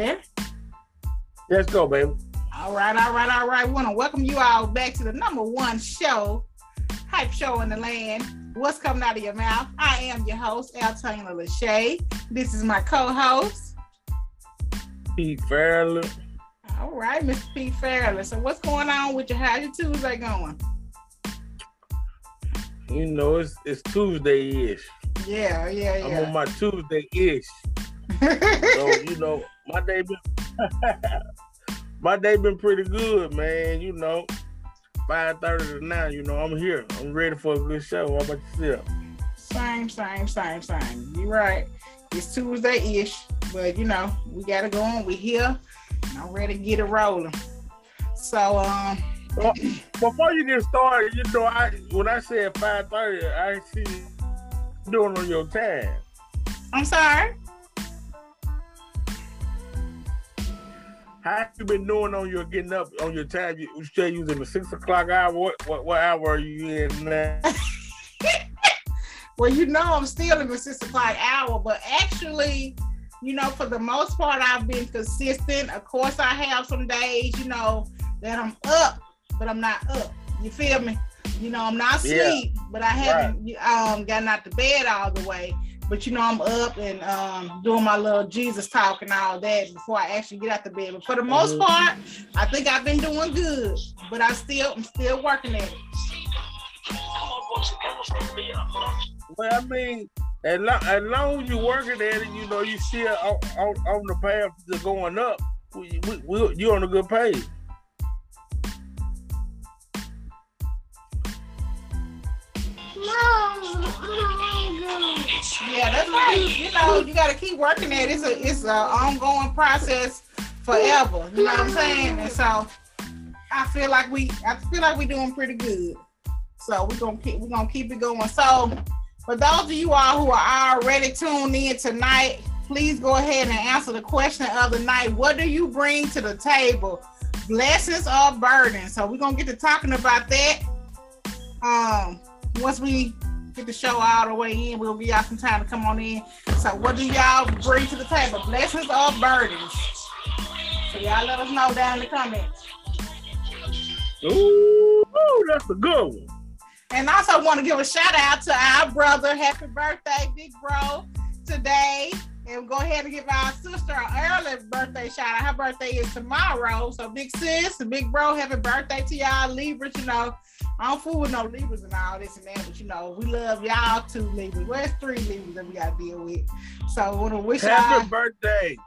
ready? Let's go, baby. All right, all right, all right. Want to welcome you all back to the number one show, hype show in the land. What's coming out of your mouth? I am your host, Al Taylor Lachey. This is my co-host, Pete Fairley. All right, Mr. Pete Fairley. So, what's going on with your? How's your Tuesday going? You know, it's it's Tuesday ish. Yeah, yeah, yeah. I'm on my Tuesday ish. So you know, my day been my day been pretty good, man. You know, five thirty to nine. You know, I'm here. I'm ready for a good show. How about yourself? Same, same, same, same. You're right. It's Tuesday ish, but you know, we gotta go on. We here. I'm ready to get it rolling. So, um. Well, before you get started, you know, I when I said five thirty, I see you doing on your time. I'm sorry. How have you been doing on your getting up on your time? You, you say you was in the six o'clock hour. What what, what hour are you in now? well, you know I'm still in the six o'clock hour, but actually, you know, for the most part, I've been consistent. Of course, I have some days, you know, that I'm up, but I'm not up. You feel me? You know, I'm not asleep, yeah. but I haven't right. um, gotten out the bed all the way. But you know, I'm up and um, doing my little Jesus talk and all that before I actually get out the bed. But for the most mm-hmm. part, I think I've been doing good. But I still, I'm still working at it. Well, I mean, as long, as long as you're working at it, you know, you still on, on, on the path to going up. We, we, we, you're on a good page. Yeah, that's right. You know, you got to keep working at it. It's a it's an ongoing process forever. You know what I'm saying? And so I feel like we I feel like we're doing pretty good. So we're gonna keep we're gonna keep it going. So for those of you all who are already tuned in tonight, please go ahead and answer the question of the night. What do you bring to the table? Blessings or burdens? So we're gonna get to talking about that. Um once we get the show all the way in, we'll give y'all some time to come on in. So what do y'all bring to the table? Blessings or burdens? So y'all let us know down in the comments. Ooh, that's a good one. And also want to give a shout out to our brother. Happy birthday, big bro, today. And go ahead and give our sister an early birthday shout out. Her birthday is tomorrow. So big sis, big bro, happy birthday to y'all Libras. You know, I don't fool with no Libras and all this and that, but you know, we love y'all two Libras. Well, it's three Libras that we gotta deal with. So I want to wish happy birthday.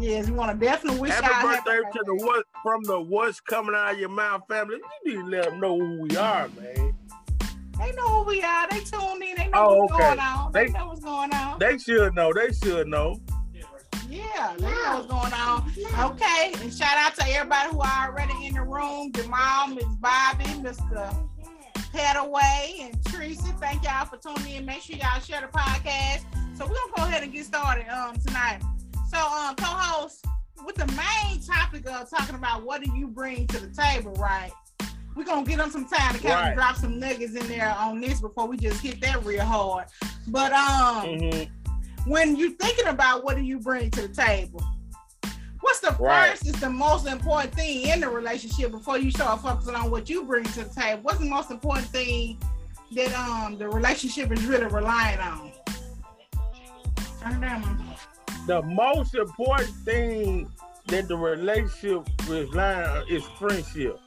Yes, we want to definitely wish happy y'all birthday happy to the what from the what's coming out of your mouth family. You need to let them know who we are, man. They know who we are. They tuned in. They know oh, what's okay. going on. They, they know what's going on. They should know. They should know. Yeah, they know what's going on. Okay, and shout out to everybody who are already in the room. Jamal, Miss Bobby, Mr. Petaway, and Tracy. Thank y'all for tuning in. Make sure y'all share the podcast. So we're gonna go ahead and get started um tonight. So um co-host, with the main topic of talking about what do you bring to the table, right? We're gonna get them some time to kind right. of drop some nuggets in there on this before we just hit that real hard. But um mm-hmm when you're thinking about what do you bring to the table, what's the right. first is the most important thing in the relationship before you start focusing on what you bring to the table? What's the most important thing that um the relationship is really relying on? Turn it down. The most important thing that the relationship is relying on is friendship.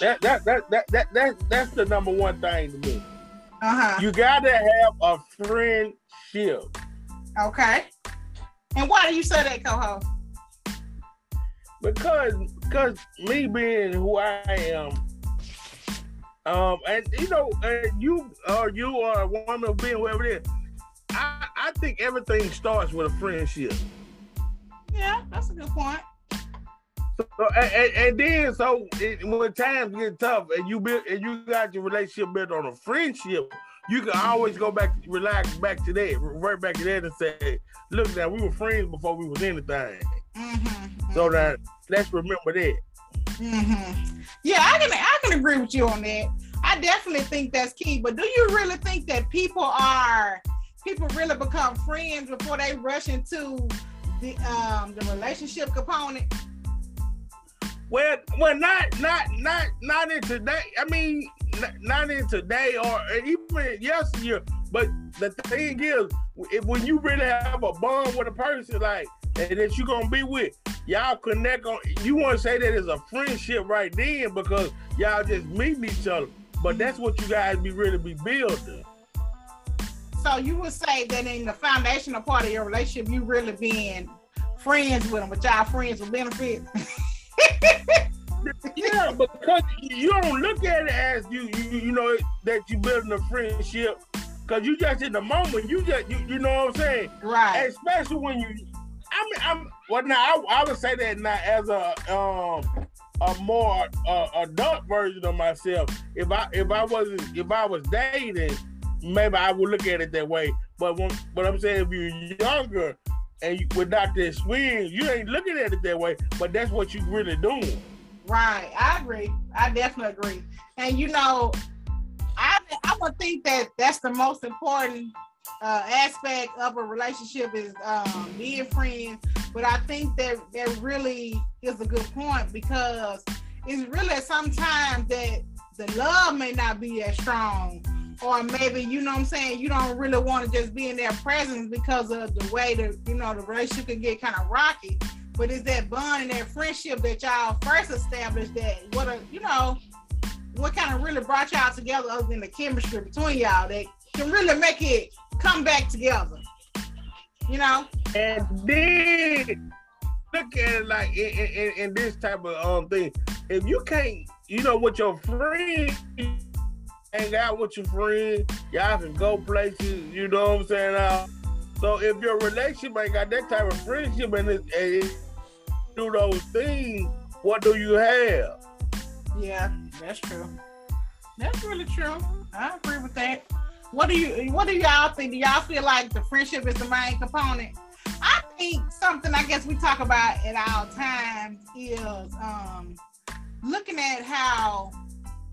that, that, that, that, that, that, that's the number one thing to me. Uh-huh. You gotta have a friend Okay. And why do you say that, co-host? Because because me being who I am, um, and you know, and you or you are a woman being whoever it is, I, I think everything starts with a friendship. Yeah, that's a good point. So and, and then so it, when times get tough and you build and you got your relationship built on a friendship, you can always go back, relax back to that, revert back to that, and say, "Look, now we were friends before we was anything." Mm-hmm, so that let's remember that. Mm-hmm. Yeah, I can I can agree with you on that. I definitely think that's key. But do you really think that people are people really become friends before they rush into the um the relationship component? Well, well, not not not not in today. I mean, not, in today or even yesterday. But the thing is, if, when you really have a bond with a person, like and that you're gonna be with, y'all connect on. You want to say that it's a friendship right then because y'all just meeting each other. But that's what you guys be really be building. So you would say that in the foundational part of your relationship, you really being friends with them, but y'all friends with benefits. yeah, because you don't look at it as you you, you know that you building a friendship because you just in the moment. You just you, you know what I'm saying, right? Especially when you, I mean, I'm well now I, I would say that now as a um a more uh, adult version of myself. If I if I wasn't if I was dating, maybe I would look at it that way. But when but I'm saying if you're younger and without this swing, you ain't looking at it that way. But that's what you really doing. Right, I agree. I definitely agree. And you know, I I would think that that's the most important uh, aspect of a relationship is um, being friends. But I think that that really is a good point because it's really sometimes that the love may not be as strong. Or maybe, you know what I'm saying, you don't really want to just be in their presence because of the way the, you know, the relationship can get kind of rocky. But it's that bond and that friendship that y'all first established that what a you know what kind of really brought y'all together other than the chemistry between y'all that can really make it come back together. You know? And then look at it like in, in, in this type of um thing. If you can't, you know, with your friend, hang out with your friend, y'all can go places, you know what I'm saying? Uh, so if your relationship ain't got that type of friendship and it, and do those things, what do you have? Yeah, that's true. That's really true. I agree with that. What do you what do y'all think? Do y'all feel like the friendship is the main component? I think something I guess we talk about at all times is um looking at how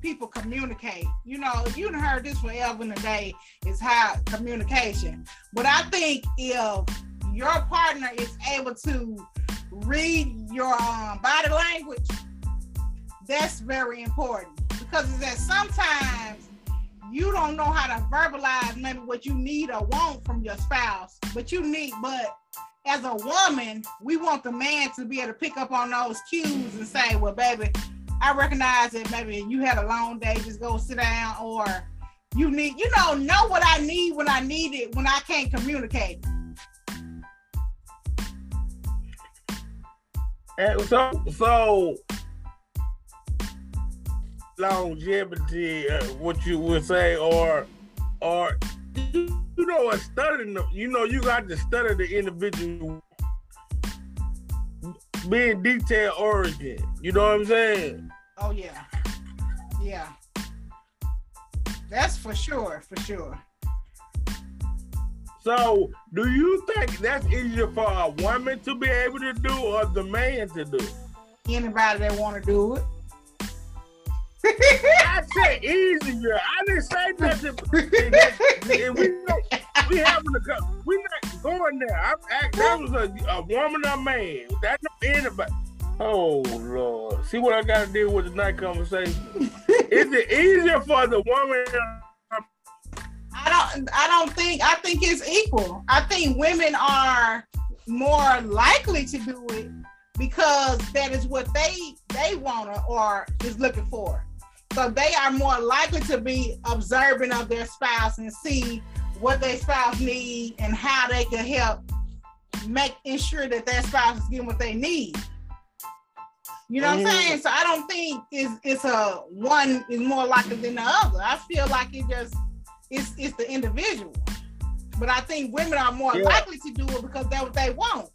people communicate. You know, you've heard this forever and a day is how communication. But I think if your partner is able to read your um, body language, that's very important because it's that sometimes you don't know how to verbalize maybe what you need or want from your spouse, but you need, but as a woman, we want the man to be able to pick up on those cues and say, well, baby, I recognize that maybe you had a long day, just go sit down, or you need, you know, know what I need when I need it when I can't communicate. And so, so longevity, uh, what you would say, or, or you know, what studying, you know, you got to study the individual being detail oriented. You know what I'm saying? Oh yeah, yeah. That's for sure, for sure. So, do you think that's easier for a woman to be able to do, or the man to do? Anybody that want to do it. I said easier. I didn't say nothing. we, we having a we not going there. I'm, I, that was a, a woman or man. That's not anybody. Oh Lord. See what I gotta deal with tonight conversation. Is it easier for the woman? I don't I don't think I think it's equal. I think women are more likely to do it because that is what they they want or is looking for. So they are more likely to be observant of their spouse and see what their spouse need and how they can help make ensure that their spouse is getting what they need. You know what I'm mm. saying? So I don't think it's it's a one is more likely than the other. I feel like it just it's it's the individual. But I think women are more yeah. likely to do it because that's what they want.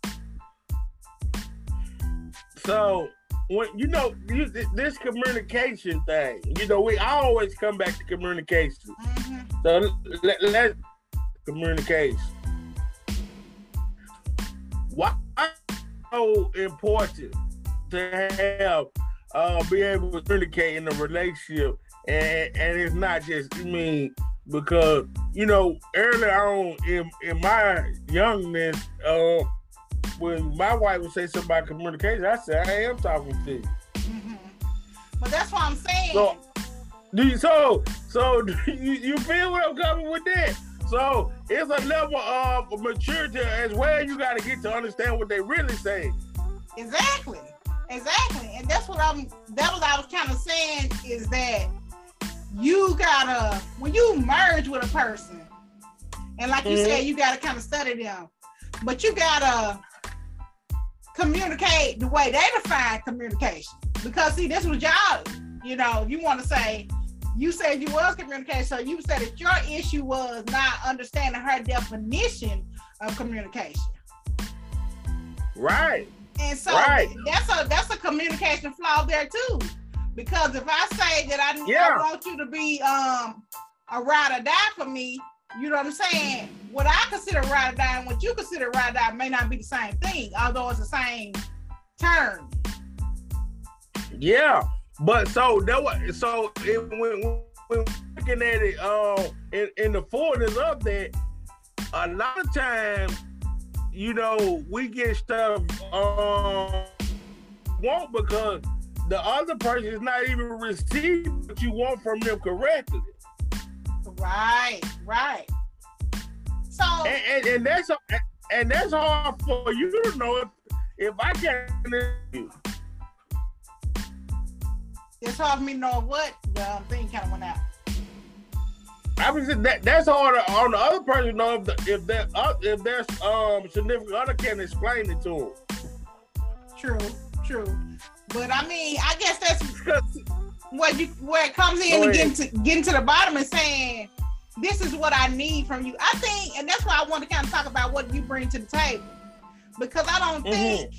So when you know you, this communication thing, you know, we I always come back to communication. Mm-hmm. So let, let communication. Why so important to have uh, be able to communicate in a relationship, and and it's not just I mean because you know early on in in my youngness, uh, when my wife would say something about communication, I said I am talking to you. Mhm. But that's what I'm saying. So, do you, so so you, you feel what I'm coming with that? So it's a level of maturity as well. You got to get to understand what they really saying. Exactly. Exactly. And that's what I'm that was I was kind of saying is that you gotta when you merge with a person, and like you Mhm. said, you gotta kind of study them, but you gotta communicate the way they define communication. Because see, this was y'all, you know, you want to say you said you was communication, so you said that your issue was not understanding her definition of communication. Right. And so Right. that's a that's a communication flaw there too. Because if I say that I, Yeah. I want you to be um a ride or die for me, you know what I'm saying? What I consider ride or die and what you consider ride or die may not be the same thing, although it's the same term. Yeah. But so that was so it, when, when looking at it uh in, in the fullness of that, a lot of times, you know, we get stuff um want because the other person is not even receiving what you want from them correctly. Right, right. So and, and, and that's and that's hard for you to know if, if I can't you. it's hard for me to know what the um, thing kind of went out. I was that that's hard on the other person to know if the, if that uh, if their um significant other can explain it to True, true. But I mean, I guess that's where you where it comes in Go and getting to getting to the bottom and saying, this is what I need from you. I think, and that's why I want to kind of talk about what you bring to the table. Because I don't Mhm. think,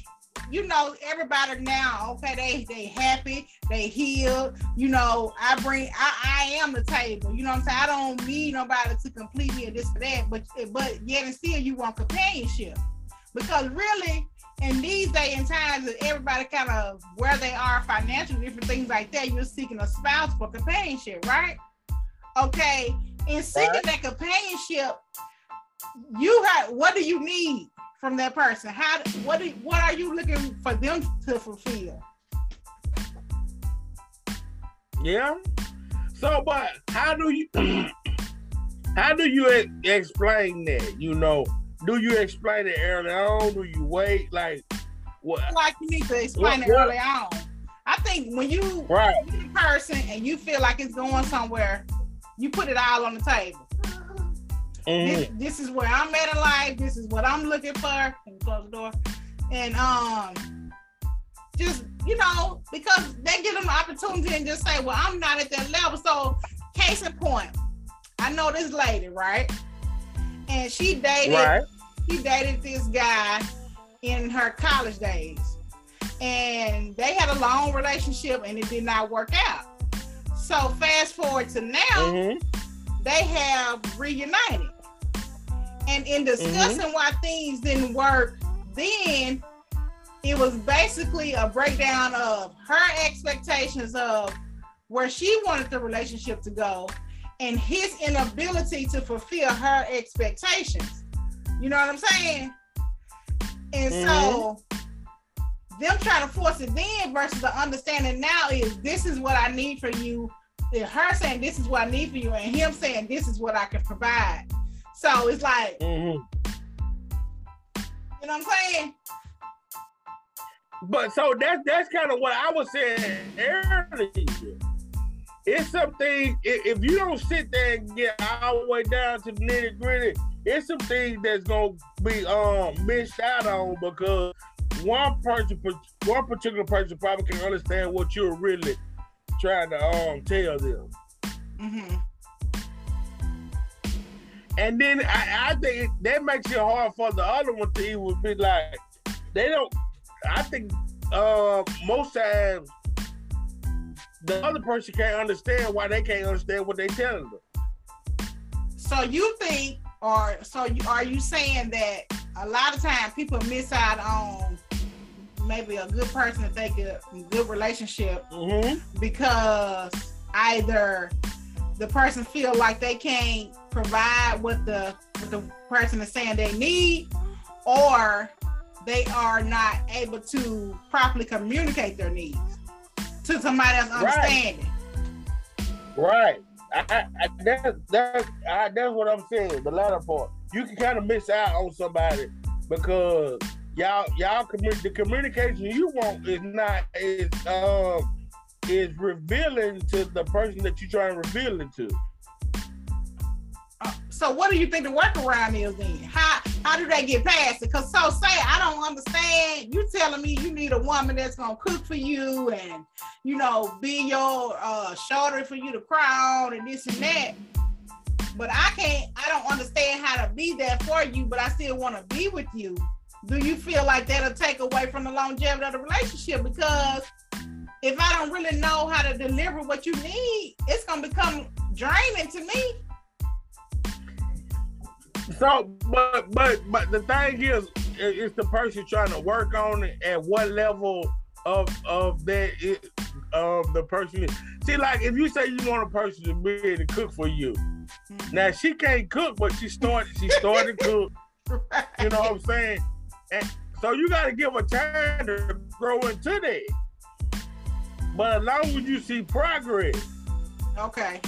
you know, everybody now, okay, they they happy, they healed, you know, I bring I, I am the table. You know what I'm saying? I don't need nobody to complete me or this or that, but but yet and still you want companionship. Because really, in these day and times that everybody kind of where they are financially, different things like that, you're seeking a spouse for companionship, right? Okay. In seeking Right. that companionship, you have what do you need from that person? How what do, what are you looking for them to fulfill? Yeah. So, but how do you how do you explain that? You know, do you explain it early on? Do you wait? Like what? Like you need to explain What- it what- early on. I think when you Right. meet a person and you feel like it's going somewhere, you put it all on the table. Mhm. this, this is where I'm at in life. This is what I'm looking for. Can close the door? And um, just you know, because they give them the opportunity and just say, "Well, I'm not at that level." So, case in point, I know this lady, right? And she dated, Right. she dated this guy in her college days, and they had a long relationship, and it did not work out. So, fast forward to now Mhm. they have reunited. And in discussing why things didn't work, then it was basically a breakdown of her expectations of where she wanted the relationship to go and his inability to fulfill her expectations. You know what I'm saying? And so them trying to force it then versus the understanding now is this is what I need for you and her saying this is what I need for you, and him saying this is what I can provide. So it's like, Mhm. you know what I'm saying? But so that's that's kind of what I was saying earlier. It's something if, if you don't sit there and get all the way down to the nitty gritty, it's some things that's gonna be um missed out on because one person, one particular person probably can understand what you're really trying to um tell them. Mm-hmm. And then I, I think that makes it hard for the other one to even be like, they don't. I think uh, most times the other person can't understand why they can't understand what they're telling them. So you think, or so you are you saying that a lot of times people miss out on maybe a good person that they could good relationship Mm-hmm. because either the person feel like they can't provide what the what the person is saying they need, or they are not able to properly communicate their needs to somebody else understanding. Right. I, I, that's that's I, that's what I'm saying. The latter part, you can kind of miss out on somebody because y'all y'all commu- the communication you want is not is um is revealing to the person that you're trying to reveal it to. So what do you think the workaround is then? How how do they get past it? Cause so say I don't understand. You telling me you need a woman that's gonna cook for you and you know be your uh, shoulder for you to cry on and this and that. But I can't. I don't understand how to be there for you. But I still want to be with you. Do you feel like that'll take away from the longevity of the relationship? Because if I don't really know how to deliver what you need, it's gonna become draining to me. So, but but but the thing is, it's the person trying to work on it at what level of of that it, of the person. See, like if you say you want a person to be able to cook for you, mm-hmm. now she can't cook, but she started she started to cook. You know what I'm saying? And so you got to give her time to grow into that. But as long as you see progress. Okay.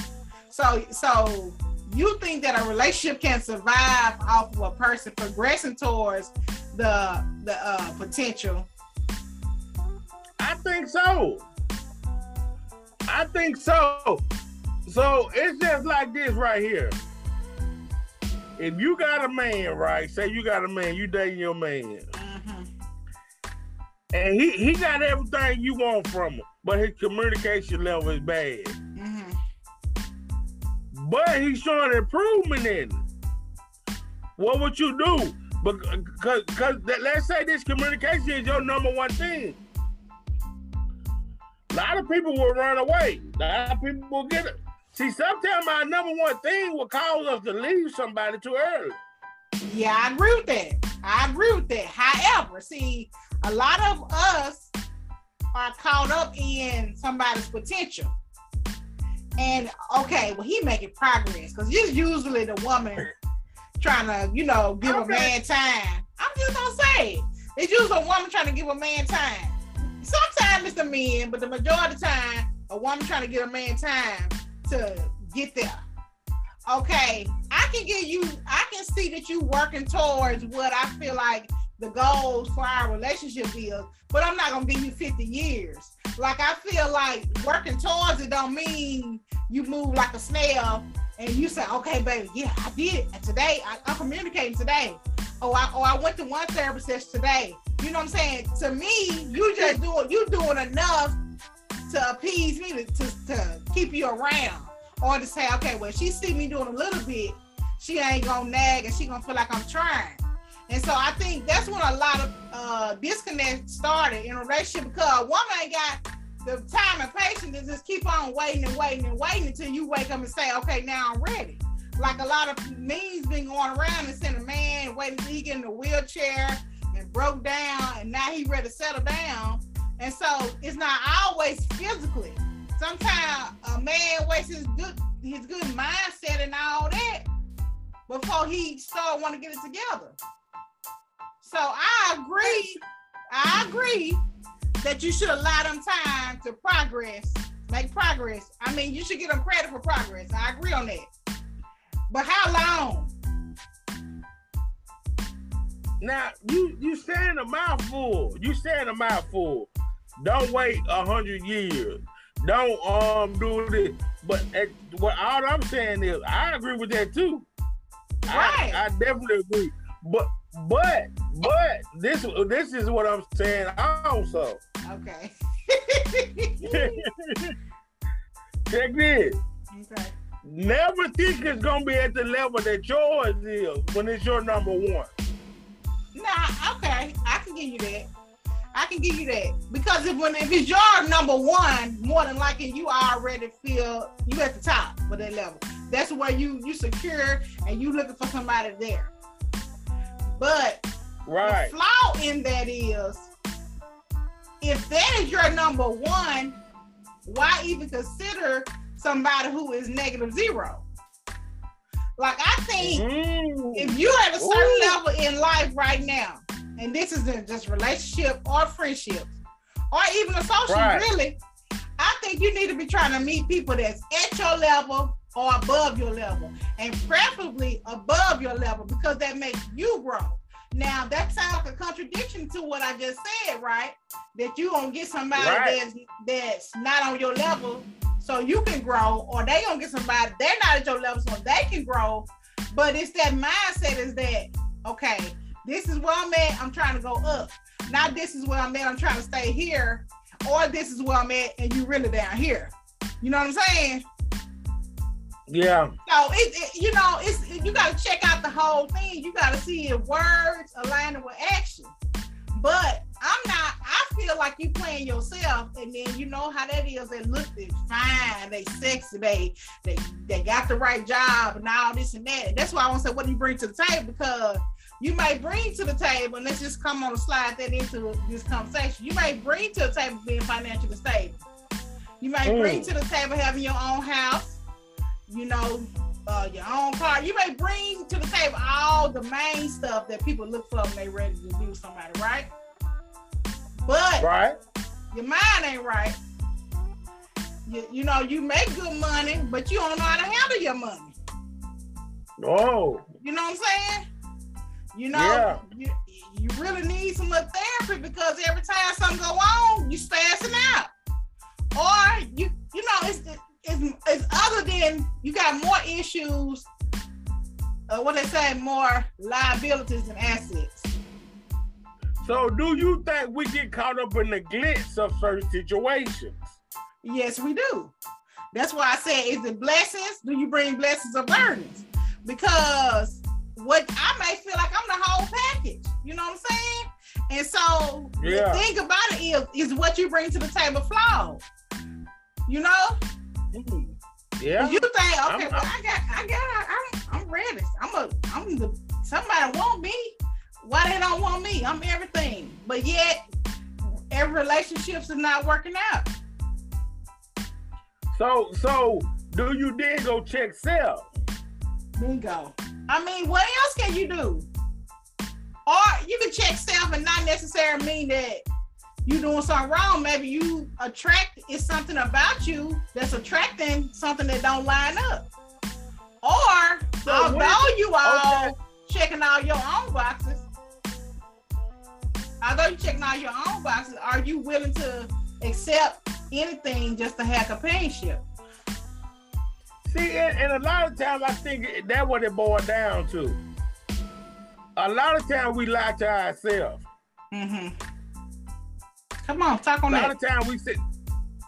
So so you think that a relationship can survive off of a person progressing towards the the uh, potential? I think so. I think so. So it's just like this right here. If you got a man, right? Say you got a man, you dating your man, mm-hmm. and he he got everything you want from him, but his communication level is bad but he's showing improvement in it. What would you do? Because because let's say this communication is your number one thing. A lot of people will run away. A lot of people will get it. See, sometimes our number one thing will cause us to leave somebody too early. Yeah, I agree with that. I agree with that. However, see, a lot of us are caught up in somebody's potential. And okay, well, he making progress because it's usually the woman trying to, you know, give okay. a man time. I'm just gonna say it. It's usually a woman trying to give a man time. Sometimes it's the men, but the majority of the time, a woman trying to give a man time to get there. Okay, I can give you, I can see that you working towards what I feel like the goals for our relationship is, but I'm not gonna give you 50 years. Like I feel like working towards it don't mean you move like a snail and you say, okay, baby, yeah, I did. Today I, am communicating today. Oh, I oh I went to one therapy session today. You know what I'm saying? To me, you just doing you doing enough to appease me to, to, to keep you around. Or to say, okay, well, she see me doing a little bit, she ain't gonna nag and she gonna feel like I'm trying. And so I think that's when a lot of uh, disconnect started in a relationship because a woman ain't got the time and patience to just keep on waiting and waiting and waiting until you wake up and say, okay, now I'm ready. Like a lot of memes been going around and saying a man waiting till he get in a wheelchair and broke down and now he ready to settle down. And so it's not always physically. Sometimes a man wastes his good his good mindset and all that before he start want to get it together. So I agree. I agree that you should allow them time to progress, make progress. I mean, you should give them credit for progress. I agree on that. But how long? Now you you saying a mouthful. You saying a mouthful. Don't wait a hundred years. Don't um do this. But at, what all I'm saying is, I agree with that too. Right. I, I definitely agree. But but but this this is what I'm saying also. Okay. Check this. Okay. Never think it's gonna be at the level that yours is when it's your number one. Nah, okay, I can give you that. I can give you that because if when if it's your number one, more than likely you already feel you at the top for that level. That's where you you secure and you looking for somebody there. But right. the flaw in that is if that is your number one, why even consider somebody who is negative zero? Like I think mm. if you're at a certain Ooh. level in life right now, and this isn't just relationship or friendships or even a social, Right. really. I think you need to be trying to meet people that's at your level or above your level, and preferably above your level because that makes you grow. Now that sounds like a contradiction to what I just said, right? That you gonna get somebody Right. that's that's not on your level, so you can grow, or they gonna get somebody they're not at your level, so they can grow. But it's that mindset is that okay, this is where I'm at, I'm trying to go up. Not this is where I'm at, I'm trying to stay here, or this is where I'm at, and you really down here. You know what I'm saying? Yeah. So it, it you know, it's you gotta check out the whole thing. You gotta see if words aligning with action. But I'm not, I feel like you playing yourself, and then you know how that is. They look they fine, they sexy, they they they got the right job and all this and that. That's why I want to say, what do you bring to the table? Because you may bring to the table, and let's just come on and slide that into this conversation. You may bring to the table being financially stable. You may Mm. bring to the table having your own house you know, uh, your own car. You may bring to the table all the main stuff that people look for when they ready to do somebody, right? But Right. your mind ain't right. You, you know, you make good money, but you don't know how to handle your money. No. You know what I'm saying? You know, Yeah. you, you really need some little therapy because every time something go on, you spazzing out. Or you, you know, it's it's, it's other than you got more issues. Uh, what they say, more liabilities than assets. So do you think we get caught up in the glitz of certain situations? Yes, we do. That's why I said, is it blessings? Do you bring blessings or burdens? Because what I may feel like I'm the whole package. You know what I'm saying? And so Yeah. the thing about it is, is what you bring to the table flawed. You know, Mm. Yeah. you think, okay, I'm- well, I got, I got, I'm, I'm ready. I'm a, I'm the somebody want me. Why they don't want me? I'm everything. But yet, every relationships is not working out. So so do you then go check self? Bingo. I mean, what else can you do? Or you can check self and not necessarily mean that you doing something wrong. Maybe you attract it's something about you that's attracting something that don't line up. Or So although you all okay. checking all your own boxes, although you checking all your own boxes, are you willing to accept anything just to have companionship? See, and, and a lot of times I think that's what it boils down to. A lot of times we lie to ourselves. Mm-hmm. Come on, talk on A on lot that. of times we say,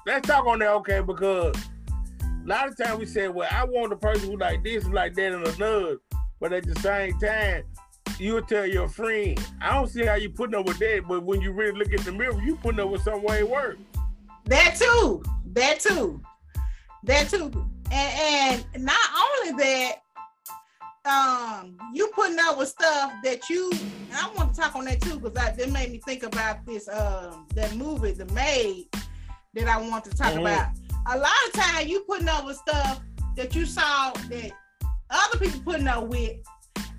let's talk on that, okay? Because a lot of times we say, well, I want a person who like this, who like that, and another. But at the same time, you'll tell your friend, I don't see how you putting up with that. But when you really look at the mirror, you putting up with some way worse. That too. That too. That too. And, and not only that, um, you putting up with stuff that you. And I want to talk on that too because that made me think about this. Um, that movie, The Maid, that I want to talk Mhm. about. A lot of time you putting up with stuff that you saw that other people putting up with,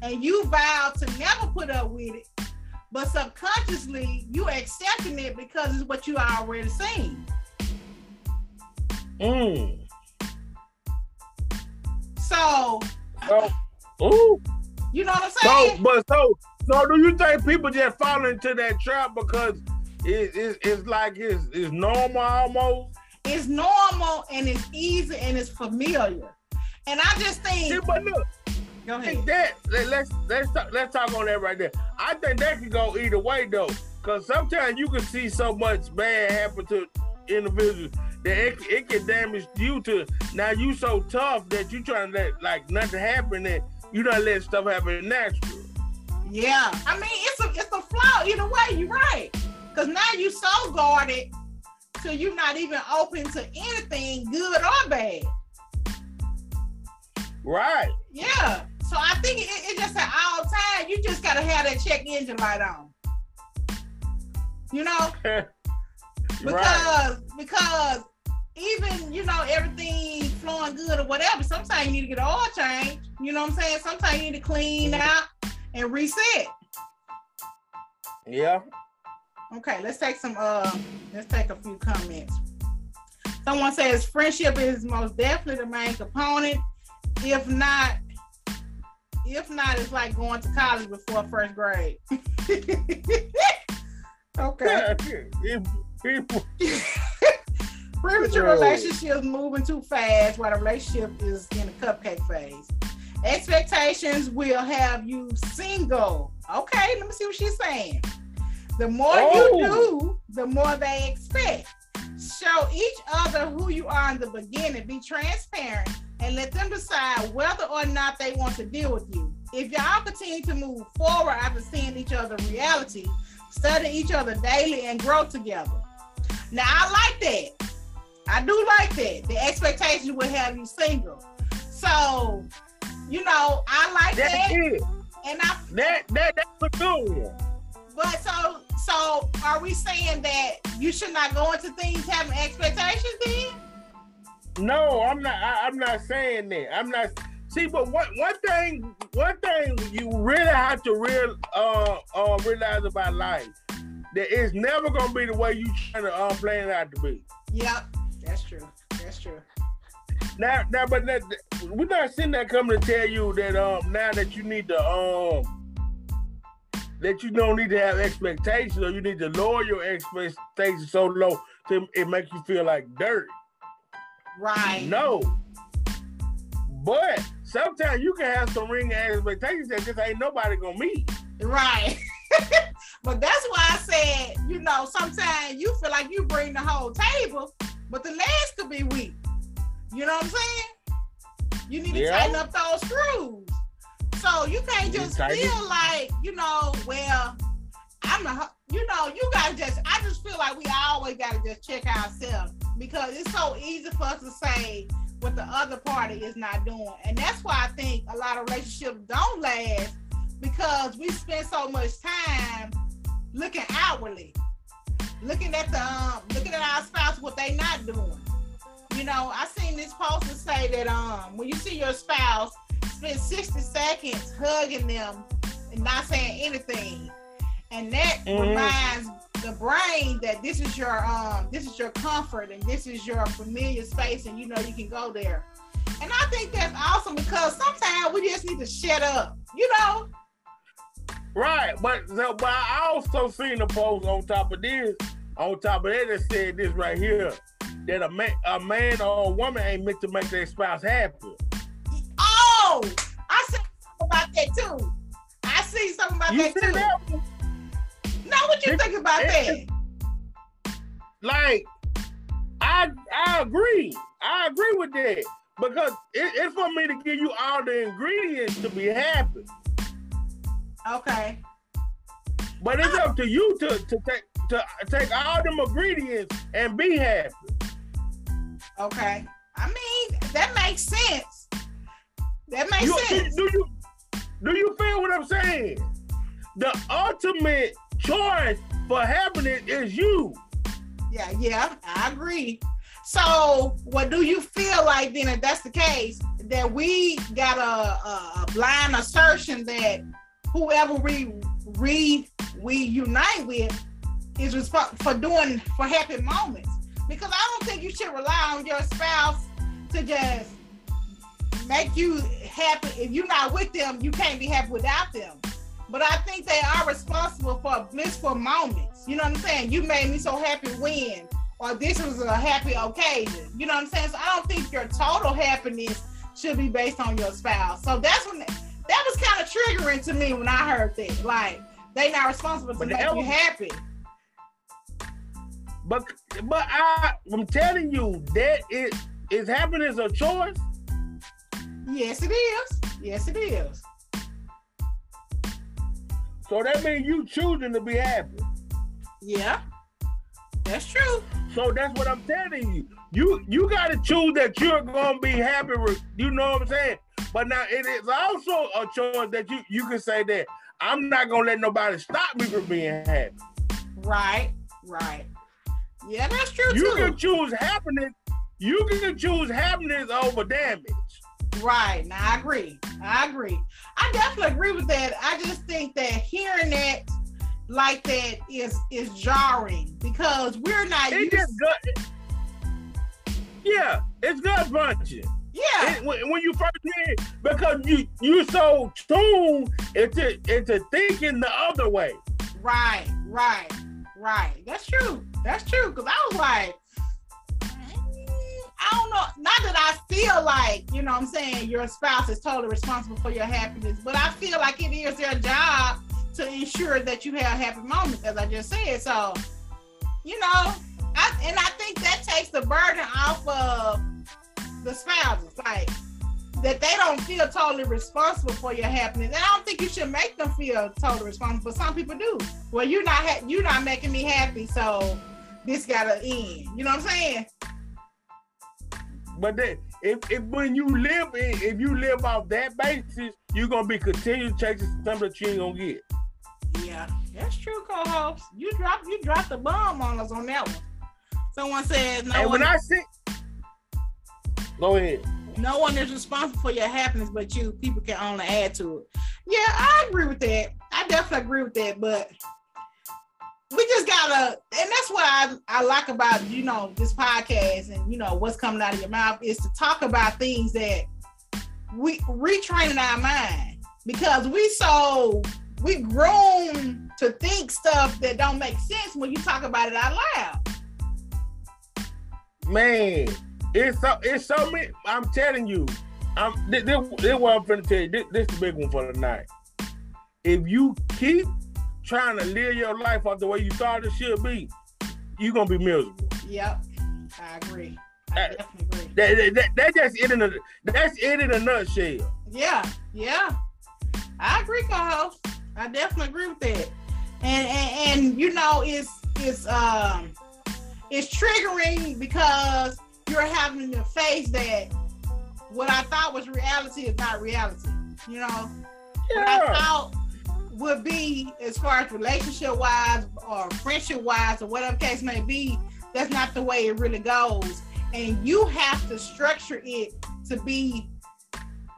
and you vowed to never put up with it. But subconsciously, you accepting it because it's what you already seen. Mm. So, So, ooh. you know what I'm So, saying? but so, so do you think people just fall into that trap because it, it, it's like it's, it's normal almost? it's normal and it's easy and it's familiar. And I just See, think, but look, go I ahead. think that let, let's let's talk, let's talk on that right there. I think that can go either way though, because sometimes you can see so much bad happen to individuals that it, it can damage you to. Now you so tough that you trying to let like nothing happen and you don't let stuff happen natural. Yeah, I mean it's a it's a flaw either way. You're right, because now you so guarded, so you're not even open to anything good or bad. Right. Yeah. So I think it, it just at all time you just gotta have that check engine light on. You know, right. because because even you know everything flowing good or whatever, sometimes you need to get an oil change. You know what I'm saying? Sometimes you need to clean out and reset. Yeah. Okay, let's take some uh let's take a few comments. Someone says friendship is most definitely the main component. If not, if not, it's like going to college before first grade. okay. Premature relationships moving too fast while the relationship is in the cupcake phase. Expectations will have you single. Okay, let me see what she's saying. The more oh. you do, the more they expect. Show each other who you are in the beginning. Be transparent and let them decide whether or not they want to deal with you. If y'all continue to move forward after seeing each other reality, study each other daily and grow together. Now I like that. I do like that. The expectation will have you single. So, you know, I like that's that. It. And I that that that's a good one. But so so are we saying that you should not go into things having expectations then? No, I'm not I, am not saying that. I'm not see, but one one thing one thing you really have to real uh uh realize about life that it's never gonna be the way you trying to um, plan it out to be. Yep, that's true. That's true. Now, now, but that, we're not sitting there coming to tell you that um now that you need to um that you don't need to have expectations or you need to lower your expectations so low to it makes you feel like dirt. Right. No. But sometimes you can have some ring expectations that just ain't nobody gonna meet. Right. but that's why I said, you know, sometimes you feel like you bring the whole table, but the legs could be weak. You know what I'm saying? You need to yeah. tighten up those screws. So you can't just feel like, you know, well, I'm a, you know, you gotta just, I just feel like we always gotta just check ourselves because it's so easy for us to say what the other party is not doing. And that's why I think a lot of relationships don't last because we spend so much time looking outwardly, looking at the, um, looking at our spouse, what they not doing. You know, I seen this post to say that um when you see your spouse spend 60 seconds hugging them and not saying anything. And that mm-hmm. reminds the brain that this is your um this is your comfort and this is your familiar space and you know you can go there. And I think that's awesome because sometimes we just need to shut up, you know. Right, but so, but I also seen a post on top of this, on top of that that said this right here, that a man, a man or a woman ain't meant to make their spouse happy. Oh, I see something about that too. I see something about you that too. That? Now, what you it, think about it, that? Like, I I agree. I agree with that because it, it's for me to give you all the ingredients to be happy. Okay. But it's up to you to to take to take all them ingredients and be happy. Okay. I mean, that makes sense. That makes you, sense. Do you do you feel what I'm saying? The ultimate choice for happiness is you. Yeah, yeah, I agree. So, what do you feel like then, if that's the case, that we got a, a blind assertion that whoever we read, we unite with is responsible for doing for happy moments? Because I don't think you should rely on your spouse to just make you happy. If you're not with them, you can't be happy without them. But I think they are responsible for blissful moments. You know what I'm saying? You made me so happy when, or this was a happy occasion. You know what I'm saying? So I don't think your total happiness should be based on your spouse. So that's when that was kind of triggering to me when I heard that. Like they not responsible to make you happy. But but I I'm telling you that it is happiness a choice. Yes, it is. Yes, it is. So that means you choosing to be happy. Yeah, that's true. So that's what I'm telling you. You you got to choose that you're gonna be happy with. You know what I'm saying? But now it is also a choice that you you can say that I'm not gonna let nobody stop me from being happy. Right, right. Yeah, that's true you too. can choose happiness. You can choose happiness over damage. Right. Now I agree. I agree. I definitely agree with that. I just think that hearing that, like that is is jarring because we're not It used. just. Yeah, it's gut punching. yeah, It- when, when you first hear it, because you you so tuned into into thinking the other way. right, right, right. That's true. That's true. Cause I was like, I don't know. Not that I feel like you know, what I'm saying your spouse is totally responsible for your happiness, but I feel like it is their job to ensure that you have happy moments, as I just said. So, you know, and I think that takes the burden off of the spouses, like that they don't feel totally responsible for your happiness. And I don't think you should make them feel totally responsible. But some people do. Well, you're not ha- you're not making me happy, so this gotta end. You know what I'm saying? But then, if, if when you live in, if you live off that basis, you're gonna be continuing chasing something that you ain't gonna get. Yeah, that's true, co-host. You dropped you dropped the bomb on us on that one. Someone says no and one, when I see, go ahead. no one is responsible for your happiness but you. People can only add to it. Yeah, I agree with that. I definitely agree with that, but we just gotta, and that's what I, I like about you know this podcast and you know what's coming out of your mouth is to talk about things that we retraining our mind because we so we grown to think stuff that don't make sense when you talk about it out loud. Man, it's so it's so many. I'm telling you, I'm this, this, this what I'm finna tell you. This, this the big one for tonight. If you keep trying to live your life off the way you thought it should be, you're gonna be miserable. Yep, I agree. I Uh, definitely agree. That, that, that, that's just it in a that's it in a nutshell. Yeah, yeah. I agree, co-host. I definitely agree with that. And and, and you know, it's it's um it's triggering because you're having to face that what I thought was reality is not reality. You know, what I thought would be as far as relationship wise or friendship wise or whatever case may be, that's not the way it really goes. And you have to structure it to be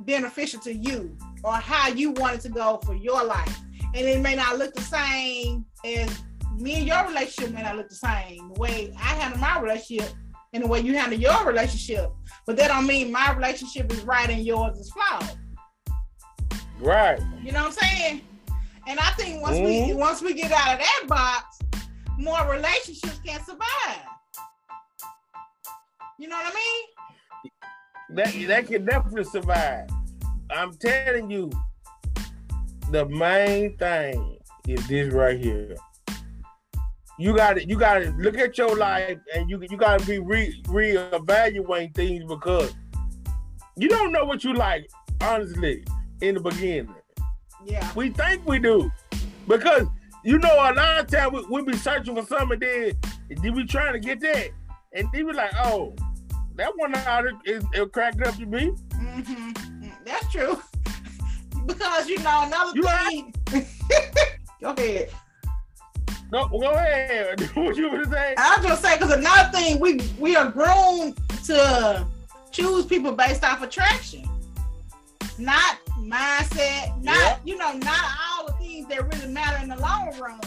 beneficial to you or how you want it to go for your life. And it may not look the same as me and your relationship may not look the same. The way I handle my relationship and the way you handle your relationship. But that don't mean my relationship is right and yours is flawed. Right. You know what I'm saying? And I think once we Mhm. once we get out of that box, more relationships can survive. You know what I mean? That that can definitely survive. I'm telling you, the main thing is this right here. You got to you got to look at your life, and you you got to be re reevaluating things because you don't know what you like. Honestly, in the beginning, Yeah. we think we do because you know a lot of time we, we be searching for something, then then we trying to get that, and they be like, oh, that one out it, it, it cracked up to me. hmm That's true. because you know another You thing. Go ahead. No, go ahead. what you were saying? I was just say because another thing we we are grown to choose people based off attraction, not mindset, not Yeah. you know, not all the things that really matter in the long run.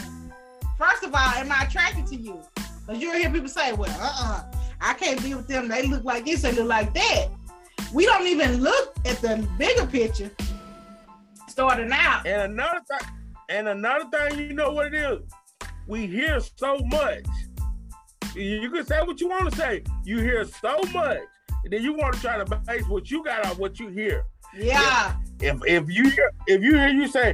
First of all, am I attracted to you? Because you'll hear people say, "Well, uh, uh I can't be with them. They look like this, they look like that." We don't even look at the bigger picture. Starting out, And another thing, and another thing, you know what it is? We hear so much. You can say what you want to say. You hear so much, and then you want to try to base what you got on what you hear. yeah, If if you hear if you hear you say,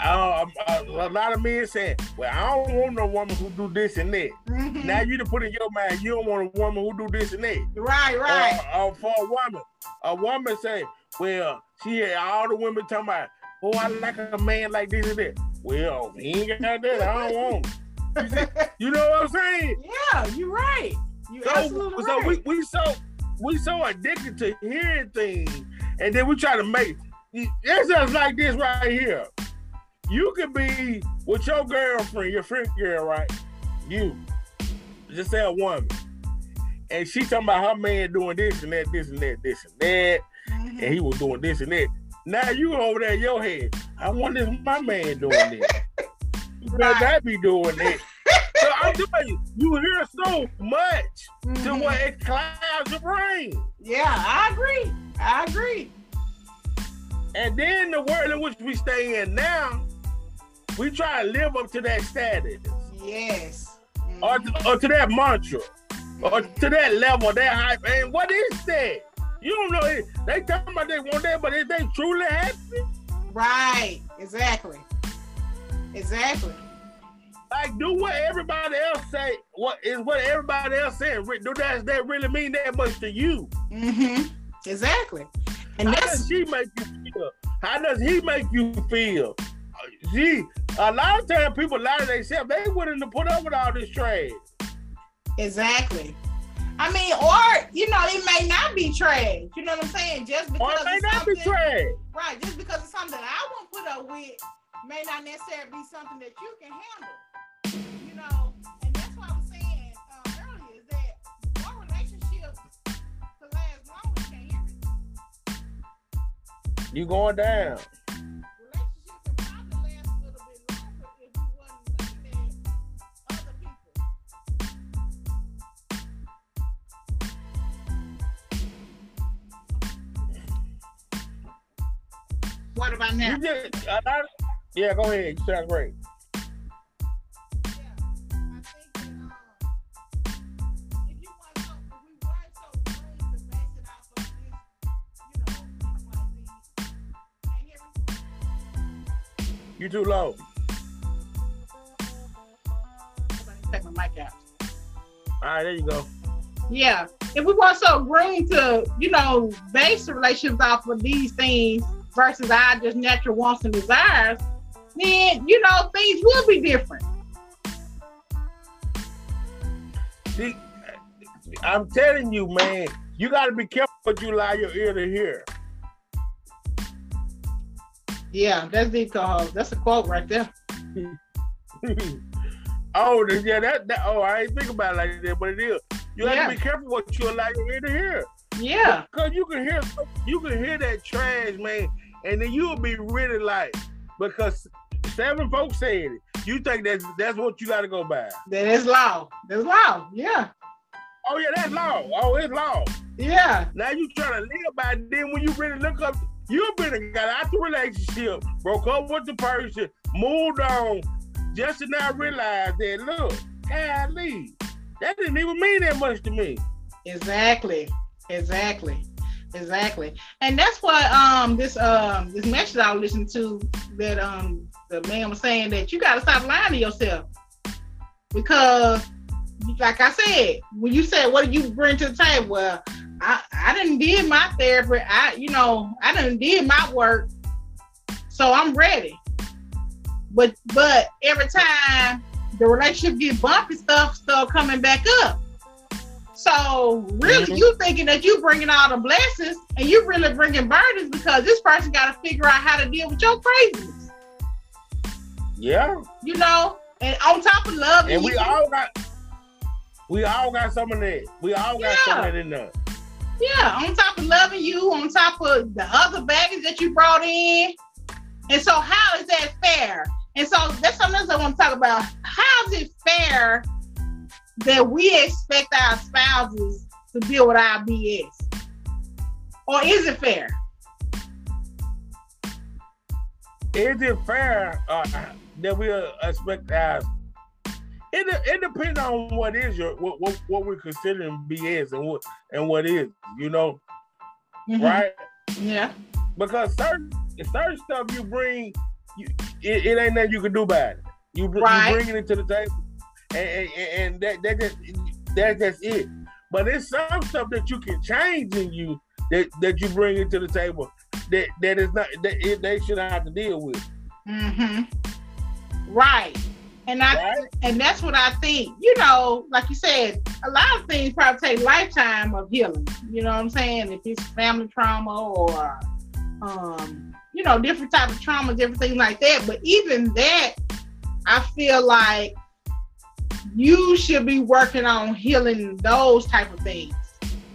um, a, a lot of men saying, "Well, I don't want no woman who do this and that." Mhm. Now you to put in your mind, you don't want a woman who do this and that. right, right, Or, or for a woman, a woman say, well, she had all the women talking about, oh, I like a man like this and that. Well, he ain't got that. I don't want. him." You know what I'm saying? yeah, you're right. You So, absolutely so right. we we so we so addicted to hearing things, and then we try to make. It's just like this right here. You could be with your girlfriend, your friend girl, right? You just say a woman, and she talking about her man doing this and that, this and that, this and that, Mhm. and he was doing this and that. Now you over there in your head. I wonder if my man doing this. Better not be doing that. so I'm telling you, you hear so much mm-hmm. to where it clouds your brain. Yeah, I agree. I agree. And then the world in which we stay in now, we try to live up to that status. Yes. Mm-hmm. Or, or to that mantra. Or to that level, that hype. And what is that? You don't know it. They talking about they want that, but is they truly happy? Right. Exactly. Exactly. Like, do what everybody else say. What is what everybody else saying? Do that that really mean that much to you? Mm-hmm. Exactly. And how does she make you feel? How does he make you feel? See, a lot of times people lie to themselves. They willing to put up with all this trash. Exactly. I mean, or you know, it may not be trash. You know what I'm saying? Just because or it may not be trash. Right. Just because it's something that I won't put up with may not necessarily be something that you can handle. You know, and that's what I was saying uh, earlier is that more relationships to last long. You going down. About now? You just, uh, yeah, go ahead. You sound great. You too low. Take my mic out. All right, there you go. Yeah. If we want so green to, you know, base the relationships off of these things versus our just natural wants and desires, then you know things will be different. See, I'm telling you, man, you got to be careful what you allow your ear to hear. Yeah, that's the cause. That's a quote right there. oh, yeah, that, that oh, I ain't think about it like that, but it is. You have yeah. to be careful what you allow your ear to hear. Yeah, because you can hear you can hear that trash, man, and then you'll be really like because seven folks said it. You think that's that's what you got to go by? That is law. That's law. Yeah. Oh yeah, that's law. Oh, it's law. Yeah. Now you trying to live by it. Then when you really look up, you've been got out the relationship, broke up with the person, moved on, just to now realize that look, golly, that didn't even mean that much to me. Exactly. Exactly. Exactly. And that's what um this um this message I was listening to that um the man was saying that you gotta stop lying to yourself. Because like I said, when you said what do you bring to the table? Well, I, I didn't did my therapy. I you know, I didn't did my work. So I'm ready. But but every time the relationship get bumpy, stuff start coming back up. So really, mm-hmm. you thinking that you bringing all the blessings, and you really bringing burdens because this person got to figure out how to deal with your craziness. Yeah. You know, and on top of love, and we you, all got, we all got some of that. We all got yeah. some of that in there. Yeah, on top of loving you, on top of the other baggage that you brought in. And so, how is that fair? And so, that's something else I want to talk about. How is it fair that we expect our spouses to deal with our BS? Or is it fair? Is it fair uh, that we expect our it, it depends on what is your what, what, what we're considering BS and what and what is, you know. Mm-hmm. Right? Yeah. Because certain certain stuff you bring, you, it, it ain't nothing you can do about it. You, right. you bringing it to the table and, and, and that that just that's just it. But there's some stuff that you can change in you that, that you bring into the table that that is not that it, they should have to deal with. Mm-hmm. Right. And I right? and that's what I think. You know, like you said, a lot of things probably take lifetime of healing. You know what I'm saying? If it's family trauma or um, you know, different type of trauma, different things like that. But even that, I feel like you should be working on healing those type of things.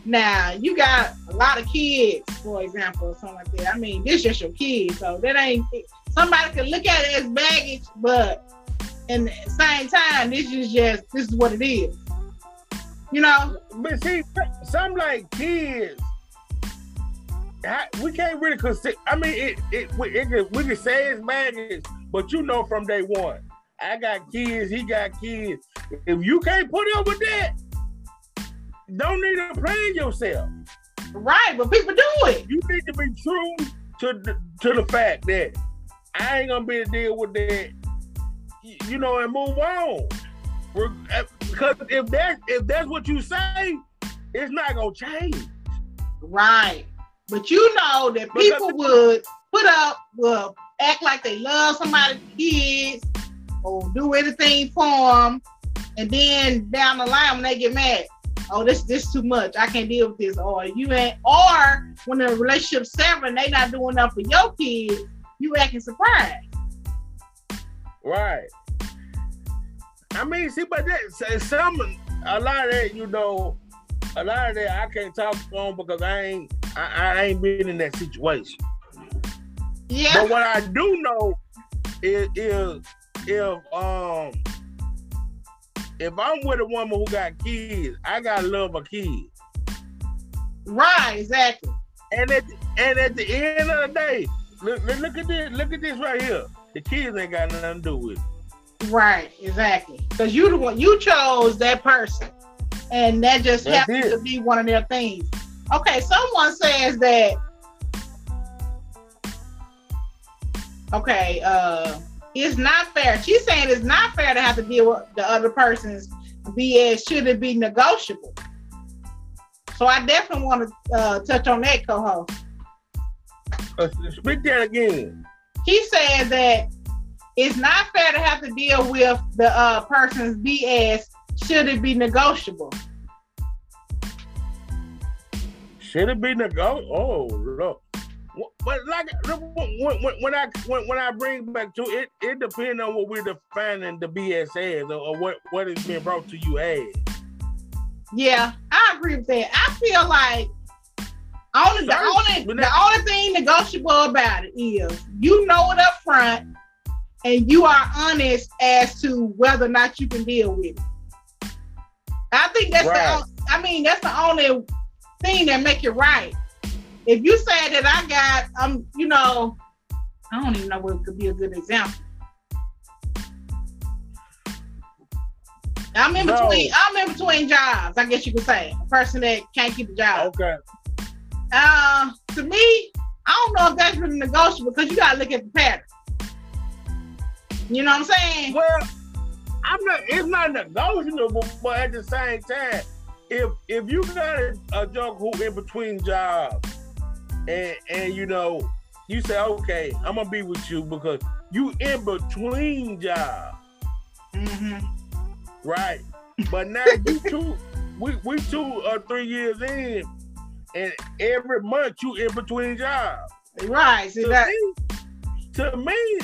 Now, you got a lot of kids, for example, or something like that. I mean, this just your kids, so that ain't somebody can look at it as baggage, but at the same time, this is just this is what it is. You know. But see, some like kids, we can't really consider. I mean, it it, it, it we can say it's baggage, but you know from day one, I got kids, he got kids. If you can't put up with that, don't need to plan yourself. Right, but people do it. You need to be true to the, to the fact that I ain't gonna be able to deal with that, you know, and move on. Because uh, if that if that's what you say, it's not gonna change. Right, but you know that people would put up, will act like they love somebody's kids, or do anything for them, and then down the line when they get mad, oh this this too much i can't deal with this or you ain't or when the relationship's severing they not doing enough for your kids you acting surprised. Right. I mean see but that some a lot of that you know a lot of that i can't talk on because i ain't I, I ain't been in that situation. Yeah. But what i do know is, is if um if I'm with a woman who got kids, I gotta love a kid. Right, exactly. And at the, and at the end of the day, look, look at this, look at this right here. The kids ain't got nothing to do with it. Right, exactly. Because you the one you chose that person, and that just That's happens it. to be one of their things. Okay, someone says that. Okay, uh it's not fair. She's saying it's not fair to have to deal with the other person's BS. Should it be negotiable? So I definitely want to uh, touch on that, co-host. Uh, speak that again. He said that it's not fair to have to deal with the uh, person's BS. Should it be negotiable? Should it be negotiable? Oh, look but like when, when, I when, when I bring back to it, it depends on what we're defining the BS as or, or what what is being brought to you as. Yeah, I agree with that. I feel like only the only the only thing negotiable about it is you know it up front and you are honest as to whether or not you can deal with it. I think that's right. the I mean that's the only thing that make it right if you say that I got, um, you know, I don't even know what could be a good example. I'm in no. between. I'm in between jobs. I guess you could say a person that can't keep a job. Okay. Uh, to me, I don't know if that's really negotiable because you gotta look at the pattern. You know what I'm saying? Well, I'm not. It's not negotiable, but at the same time, if if you got a, a joke who in between jobs and and you know, you say, okay, I'm gonna be with you because you in between jobs. Mm-hmm. Right. But now you two, we we two or three years in, and every month you in between jobs. Right. See to that me, to me,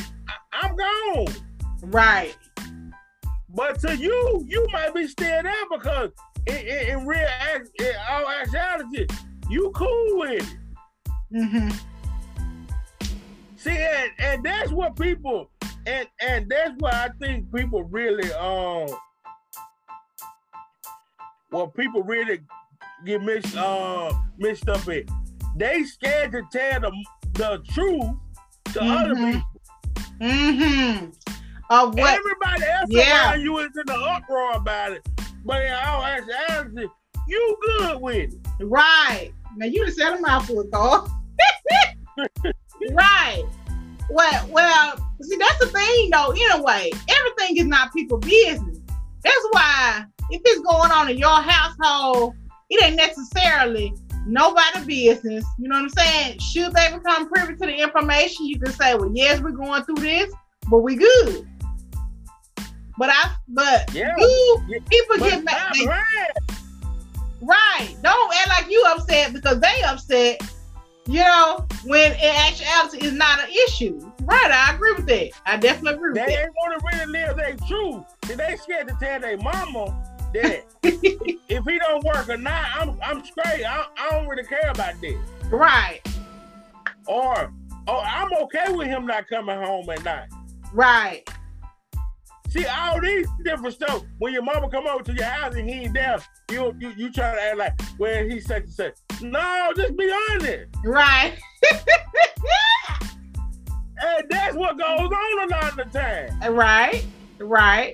I, am gone. Right. But to you, you might be still there because in, in, in real, in all actuality, you cool with it. Mm-hmm. See, and, and that's what people, and and that's why I think people really, um, well, people really get mixed, uh, mixed up in. They scared to tell the the truth to mm-hmm. other people. Mm-hmm. Of what? Everybody else yeah. around you is in the uproar about it, but in all actuality, you you good with it. Right. Now you just said a mouthful, Carl. Right. Well, well, see, that's the thing, though. Anyway, everything is not people business. That's why if it's going on in your household, it ain't necessarily nobody business. You know what I'm saying? Should they become privy to the information, you can say, "Well, yes, we're going through this, but we good." But I, but yeah, you, people get mad. Right. right. Don't act like you upset because they upset you know, when in actuality is not an issue. Right, I agree with that. I definitely agree with they that. They ain't want to really live their truth. They scared to tell their mama that if he don't work or not, I'm I'm straight. I, I don't really care about this. Right. Or or I'm okay with him not coming home at night. Right. See all these different stuff. When your mama come over to your house and he ain't there, you you, you try to act like, well, he said to say, no, just be honest. Right. and that's what goes on a lot of the time. Right. Right.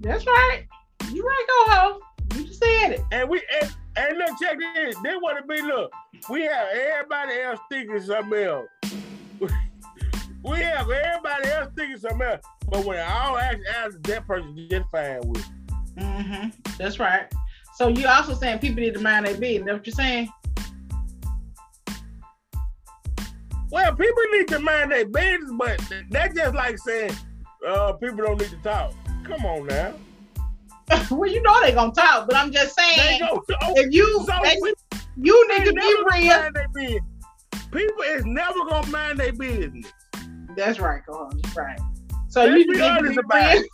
That's right. You right, go ho. You just said it. And we and, and look, check this. They want to be look, we have everybody else thinking something else. we have everybody else thinking something else. But when all ask ask that person just fine with. Mm-hmm. That's right. So you also saying people need to mind their business. That's what you're saying? Well, people need to mind their business, but that's just like saying uh, people don't need to talk. Come on now. well, you know they gonna talk, but I'm just saying Go, if you so they, we, you need to be real. People is never gonna mind their business. That's right, go on. Right. So Let's you be honest about it.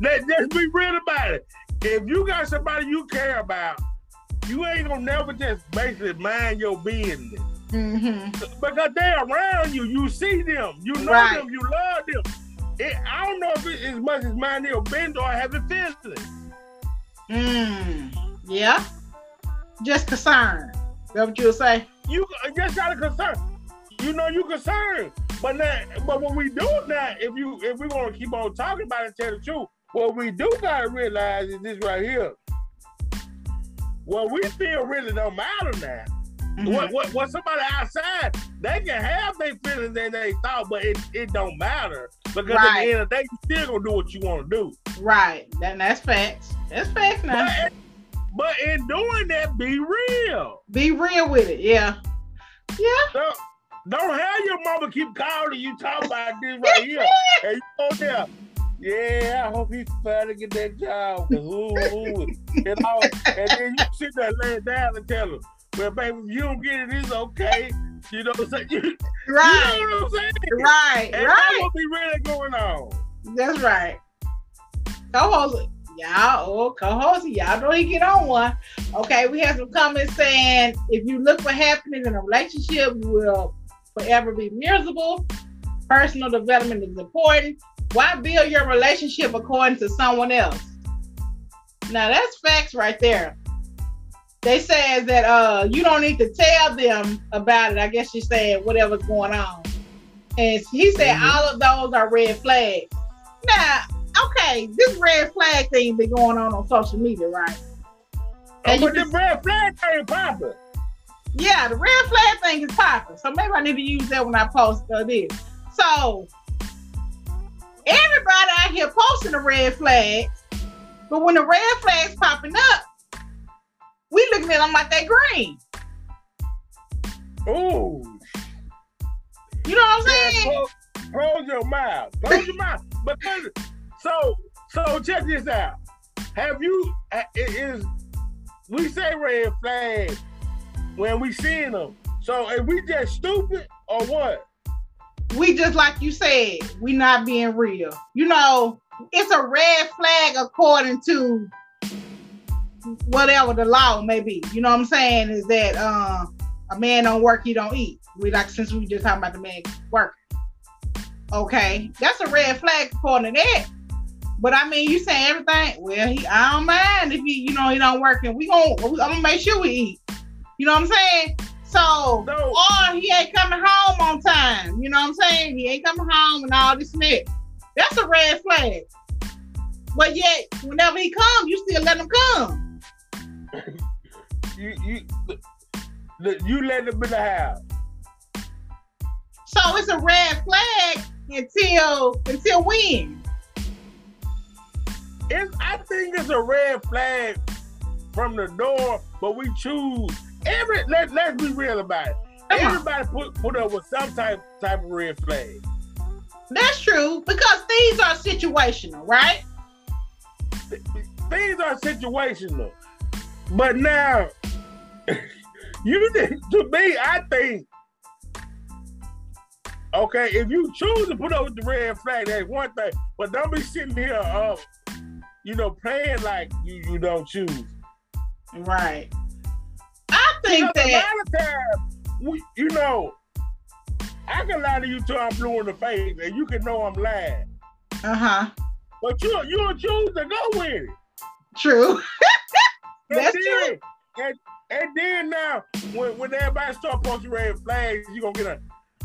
Let, let's be real about it. If you got somebody you care about, you ain't gonna never just basically mind your business. Mm-hmm. Because they're around you. You see them. You know right. them. You love them. It, I don't know if it's as much as mind your business or having feelings. Mm. Yeah. Just concern. That what you say? You just got a concern. You know you concerned. But now, but what we do now, if you if we want to keep on talking about it and tell the truth, what we do gotta realize is this right here. What we feel really don't matter now. Mm-hmm. What, what what somebody outside, they can have their feelings and they thought, but it, it don't matter. Because right. at the end of the day, you still gonna do what you want to do. Right. Then that's facts. That's facts now. But, but, in doing that, be real. Be real with it, yeah. Yeah. So, don't have your mama keep calling you talking about this right here. and you go there. Yeah, I hope he's finally get that job. Ooh, ooh. and, all, and then you sit there laying down and tell him, well, baby, if you don't get it, it's okay. You know what I'm saying? Right. You know what I'm saying? Right, and right. What be really going on. That's right. Co-host, y'all, oh, co-host, y'all know he get on one. Okay, we have some comments saying if you look for happiness in a relationship, you will forever be miserable. Personal development is important. Why build your relationship according to someone else? Now that's facts right there. They says that uh you don't need to tell them about it. I guess you said whatever's going on. And he said mm-hmm. all of those are red flags. Now, okay, this red flag thing been going on on social media, right? And oh, but the red flag thing popping. Yeah, the red flag thing is popping. So maybe I need to use that when I post uh, this. So everybody out here posting the red flags, but when the red flags popping up, we looking at them like they green. Ooh. You know what I'm saying? Close your mouth. Close your mouth. Because so so check this out. Have you is we say red flag when we seeing them. So are we just stupid or what? We just like you said, we not being real. You know, it's a red flag according to whatever the law may be. You know what I'm saying? Is that uh, a man don't work, he don't eat. We like since we just talking about the man working. Okay, that's a red flag according to that. But I mean, you say everything. Well, he, I don't mind if he, you know, he don't work, and we gonna, I'm gonna make sure we eat. You know what I'm saying? So, no. or he ain't coming home on time. You know what I'm saying? He ain't coming home and all this and that. That's a red flag. But yet, whenever he comes, you still let him come. you you you let him in the house. So it's a red flag until until when? It's, I think it's a red flag from the door, but we choose every let, let's be real about it. Come Everybody on. put put up with some type type of red flag. That's true because things are situational, right? Things are situational, but now you to me, I think. Okay, if you choose to put up with the red flag, that's one thing. But don't be sitting here, uh, you know, playing like you you don't choose. Right think that. A lot of times, we, you know, I can lie to you till I'm blue in the face, and you can know I'm lying. Uh huh. but you you choose to go with it. True. That's true. And, and then now, when, when everybody start posting red flags, you gonna get a,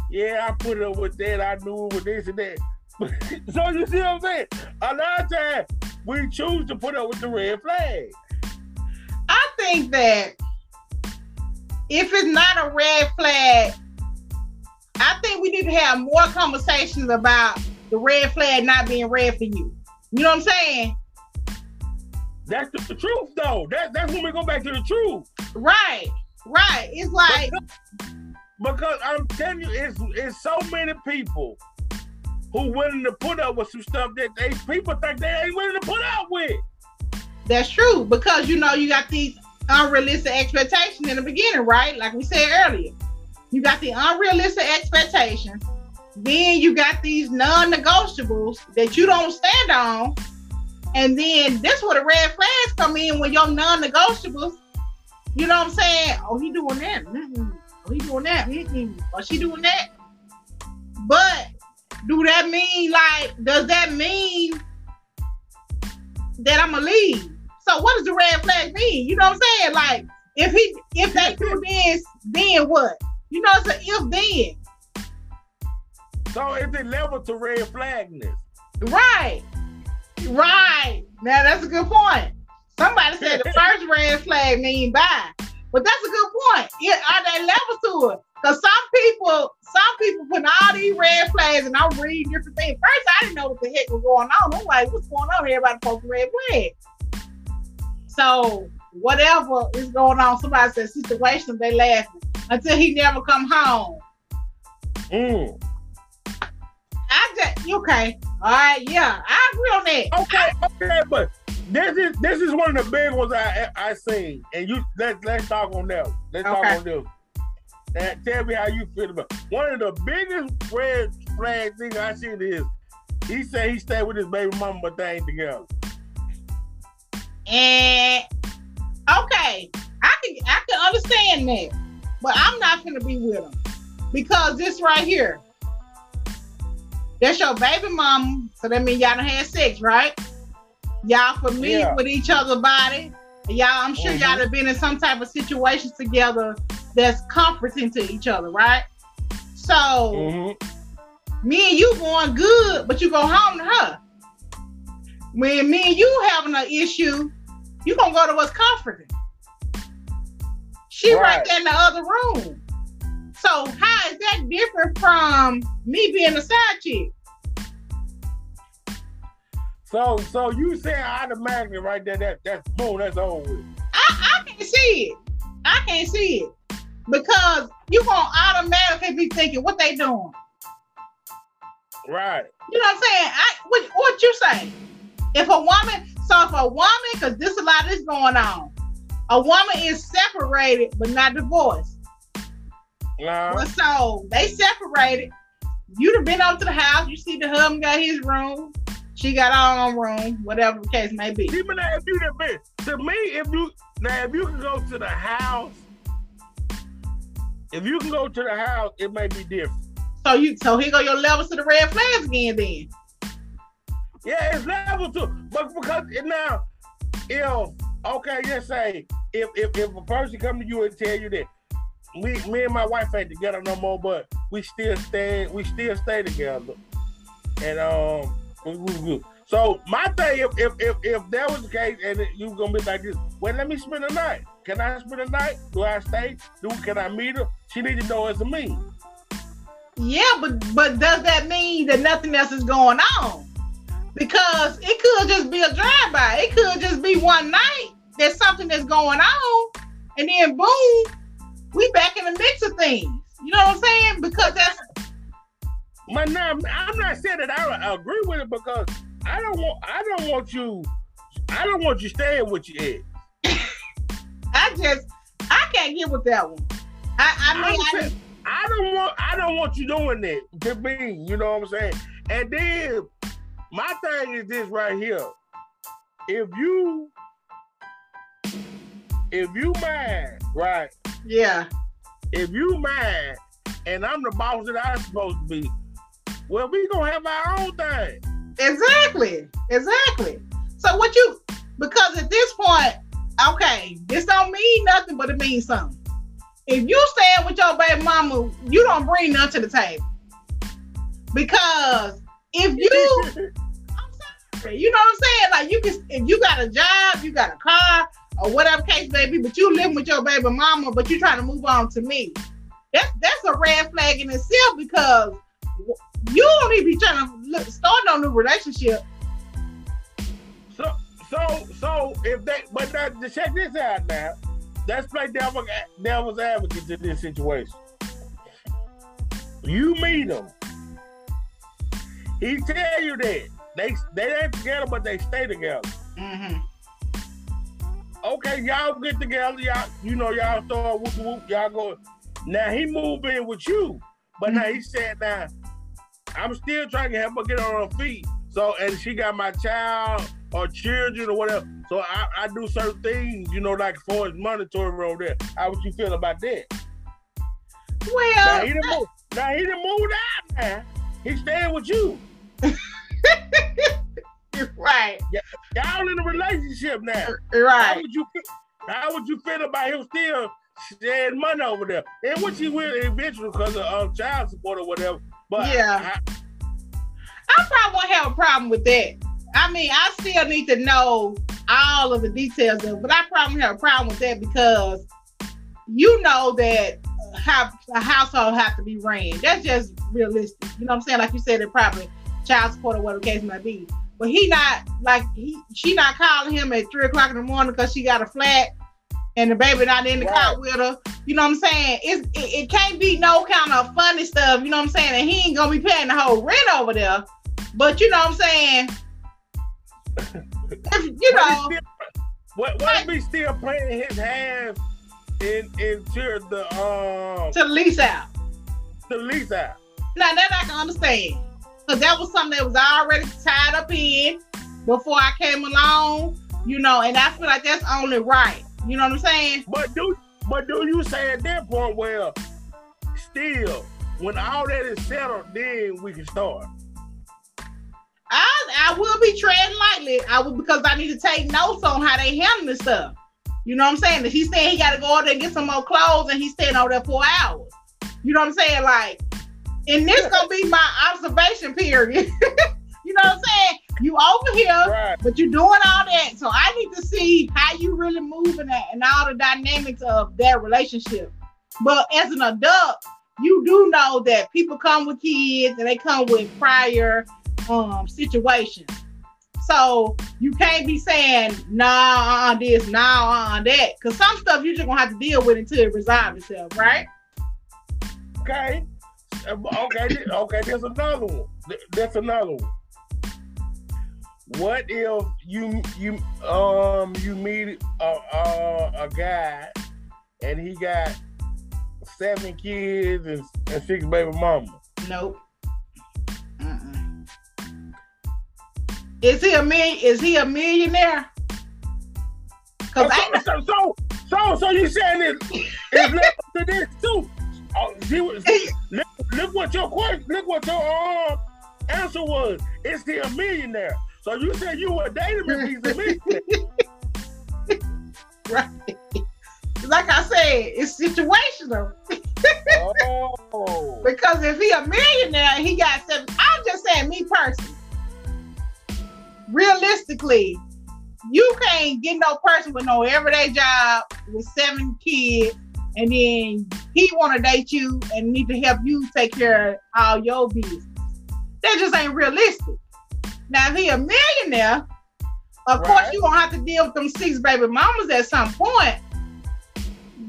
yeah, I put it up with that, I knew it with this and that. so you see what I'm saying? A lot of times we choose to put up with the red flag. I think that if it's not a red flag, I think we need to have more conversations about the red flag not being red for you. You know what I'm saying? That's the, the truth, though. That, that's when we go back to the truth. Right, right. It's like because, because I'm telling you, it's it's so many people who willing to put up with some stuff that they people think they ain't willing to put up with. That's true because you know you got these unrealistic expectation in the beginning, right? Like we said earlier, you got the unrealistic expectations. Then you got these non-negotiables that you don't stand on, and then this where the red flags come in when your non-negotiables. You know what I'm saying? Oh, he doing that. Oh, he doing that. Mm-hmm. Oh, she doing that. But do that mean like? Does that mean that I'm gonna leave? So what does the red flag mean? You know what I'm saying? Like if he if they do this, then what? You know, it's an if then. So it's a level to red flagness. Right. Right. Now that's a good point. Somebody said the first red flag mean bye. But that's a good point. Yeah, are there levels to it? Because some people, some people put all these red flags and I'm reading different things. First, I didn't know what the heck was going on. I'm like, what's going on? Everybody posting red flags. So whatever is going on, somebody said situation, they laughing until he never come home. Mm. I just okay. All right, yeah, I agree on that. Okay, okay, but this is this is one of the big ones I I seen, and you let's let's talk on that. Let's okay. talk on this. And tell me how you feel about one of the biggest red flag things I seen is he said he stayed with his baby mama, but they ain't together. And okay, I can I can understand that, but I'm not gonna be with him because this right here, that's your baby mama. So that means y'all done had sex, right? Y'all familiar yeah. with each other's body. Y'all, I'm sure mm-hmm. y'all have been in some type of situations together that's comforting to each other, right? So mm-hmm. me and you going good, but you go home to her. When me and you having an issue, you gonna go to what's comforting. She right. right there in the other room. So how is that different from me being a side chick? So so you saying automatically right there that that's boom, that's over with. I, I can't see it. I can't see it. Because you gonna automatically be thinking what they doing. Right. You know what I'm saying? I what, what you say? If a woman so if a woman, because this a lot is going on, a woman is separated but not divorced. Well, so they separated. You'd have been up to the house. You see the husband got his room. She got her own room, whatever the case may be. Even if you been to me, if you now if you can go to the house, if you can go to the house, it may be different. So you so here go your levels to the red flags again then. Yeah, it's level two. But because now, if okay, just say if if, if a person come to you and tell you that we me and my wife ain't together no more, but we still stay we still stay together. And um so my thing, if, if if if that was the case, and you gonna be like this, well, let me spend the night. Can I spend the night? Do I stay? Do can I meet her? She need to know it's a me. Yeah, but but does that mean that nothing else is going on? Because it could just be a drive-by. It could just be one night. There's something that's going on, and then boom, we back in the mix of things. You know what I'm saying? Because that's. But now, I'm not saying that I agree with it because I don't want. I don't want you. I don't want you staying with your ex. I just. I can't get with that one. I. I mean. I, saying, I don't want. I don't want you doing that to me. You know what I'm saying? And then my thing is this right here. If you if you mad, right? Yeah. If you mad and I'm the boss that I'm supposed to be, well, we gonna have our own thing. Exactly. Exactly. So what you because at this point, okay, this don't mean nothing, but it means something. If you stand with your baby mama, you don't bring nothing to the table. Because if you I'm sorry, you know what I'm saying? Like you can if you got a job, you got a car, or whatever case be, but you living with your baby mama, but you trying to move on to me. That's that's a red flag in itself because you don't to be trying to look, start no new relationship. So so so if they but that, to check this out now, let's play devil, devil's advocate in this situation. You meet him. He tell you that they they ain't together, but they stay together. Mm-hmm. Okay, y'all get together, y'all. You know, y'all start whoop whoop. Y'all go. Now he moved in with you, but now he said, "Now I'm still trying to help her get on her feet." So, and she got my child or children or whatever. So I, I do certain things, you know, like for his monetary over there. How would you feel about that? Well, Now he didn't move. Now he didn't move out. Now he's staying with you. right, Y'all in a relationship now. Right. How would you? How would you feel about him still sharing money over there? And which he will eventually because of uh, child support or whatever. But Yeah. I- I probably won't have a problem with that. I mean, I still need to know all of the details of it, but I probably have a problem with that because you know that how a household have to be ran. That's just realistic. You know what I'm saying? Like you said, it probably child support or whatever case might be. But he not like he she not calling him at three o'clock in the morning because she got a flat and the baby not in the car with her. You know what I'm saying? It's, it, it can't be no kind of funny stuff. You know what I'm saying? And he ain't gonna be paying the whole rent over there. But you know what I'm saying? If, you know, still, what, what if he still playing his into the um to lease out. the lease out? Now that I can understand. Because that was something that was already tied up in before I came along, you know, and I feel like that's only right. You know what I'm saying? But do but do you say at that point well still when all that is settled then we can start? I I will be treading lightly. I will because I need to take notes on how they handle this stuff. You know what I'm saying? If he's saying he got to go out there and get some more clothes and he's staying over there for hours. You know what I'm saying? Like, and this gonna be my observation period. you know what I'm saying? You over here, Right. but you're doing all that. So I need to see how you really moving that and all the dynamics of that relationship. But as an adult, you do know that people come with kids and they come with prior um situations. So you can't be saying nah uh this, nah uh that, because some stuff you just gonna have to deal with until it resolves itself, right? Okay. Uh, Okay, okay, there's another one. Th- That's another one. What if you you um you meet a a, a guy and he got seven kids and, and six baby mamas? Nope. Is he a million? Is he a millionaire? Cause I So, so so so you saying it it's left to this too? Oh, see look, look what your question, look what your um, answer was. Is he a millionaire? So you said you were dating him he's a millionaire. right. Like I said, it's situational. Oh. Because if he a millionaire he got seven, I'm just saying, me personally, realistically, you can't get no person with no everyday job with seven kids, and then he want to date you and need to help you take care of all your business. That just ain't realistic. Now, if he a millionaire, of course Right. you gonna have to deal with them six baby mamas at some point.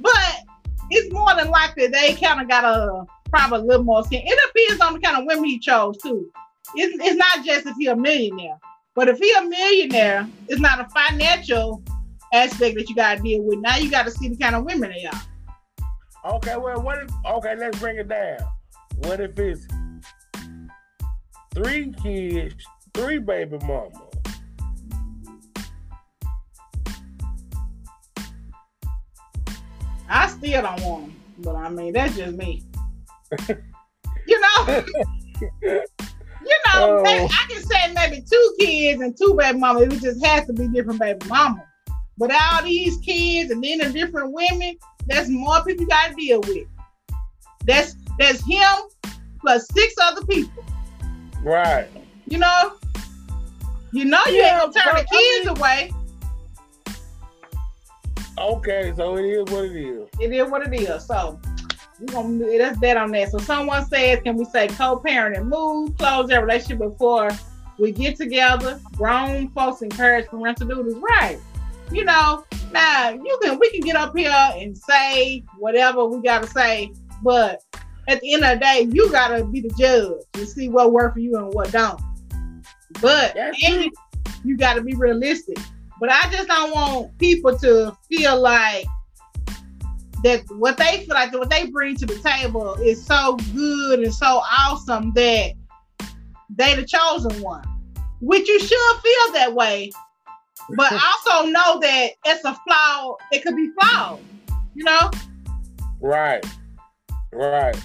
But it's more than likely they kind of got a probably a little more skin. It depends on the kind of women he chose too. It's, it's not just if he a millionaire, but if he a millionaire, it's not a financial aspect that you gotta deal with. Now you gotta see the kind of women they are. Okay, well, what if, okay, let's bring it down. What if it's three kids, three baby mamas? I still don't want them, but I mean that's just me. you know, you know, Oh. maybe, I can say maybe two kids and two baby mamas, it just has to be different baby mama. But all these kids and then the different women, that's more people you gotta deal with. That's that's him plus six other people. Right. You know? You know you Yeah, ain't gonna turn the but I kids mean- away. Okay, so it is what it is. It is what it is. So gonna that's that on that. So someone says, can we say co-parenting move, close that relationship before we get together? Grown folks encourage parental duties. Right. You know, now you can we can get up here and say whatever we gotta say, but at the end of the day, you gotta be the judge and see what work for you and what don't. But you gotta be realistic. But I just don't want people to feel like that what they feel like what they bring to the table is so good and so awesome that they the chosen one. Which you should feel that way, but also know that it's a flaw. It could be flawed. You know? Right. Right.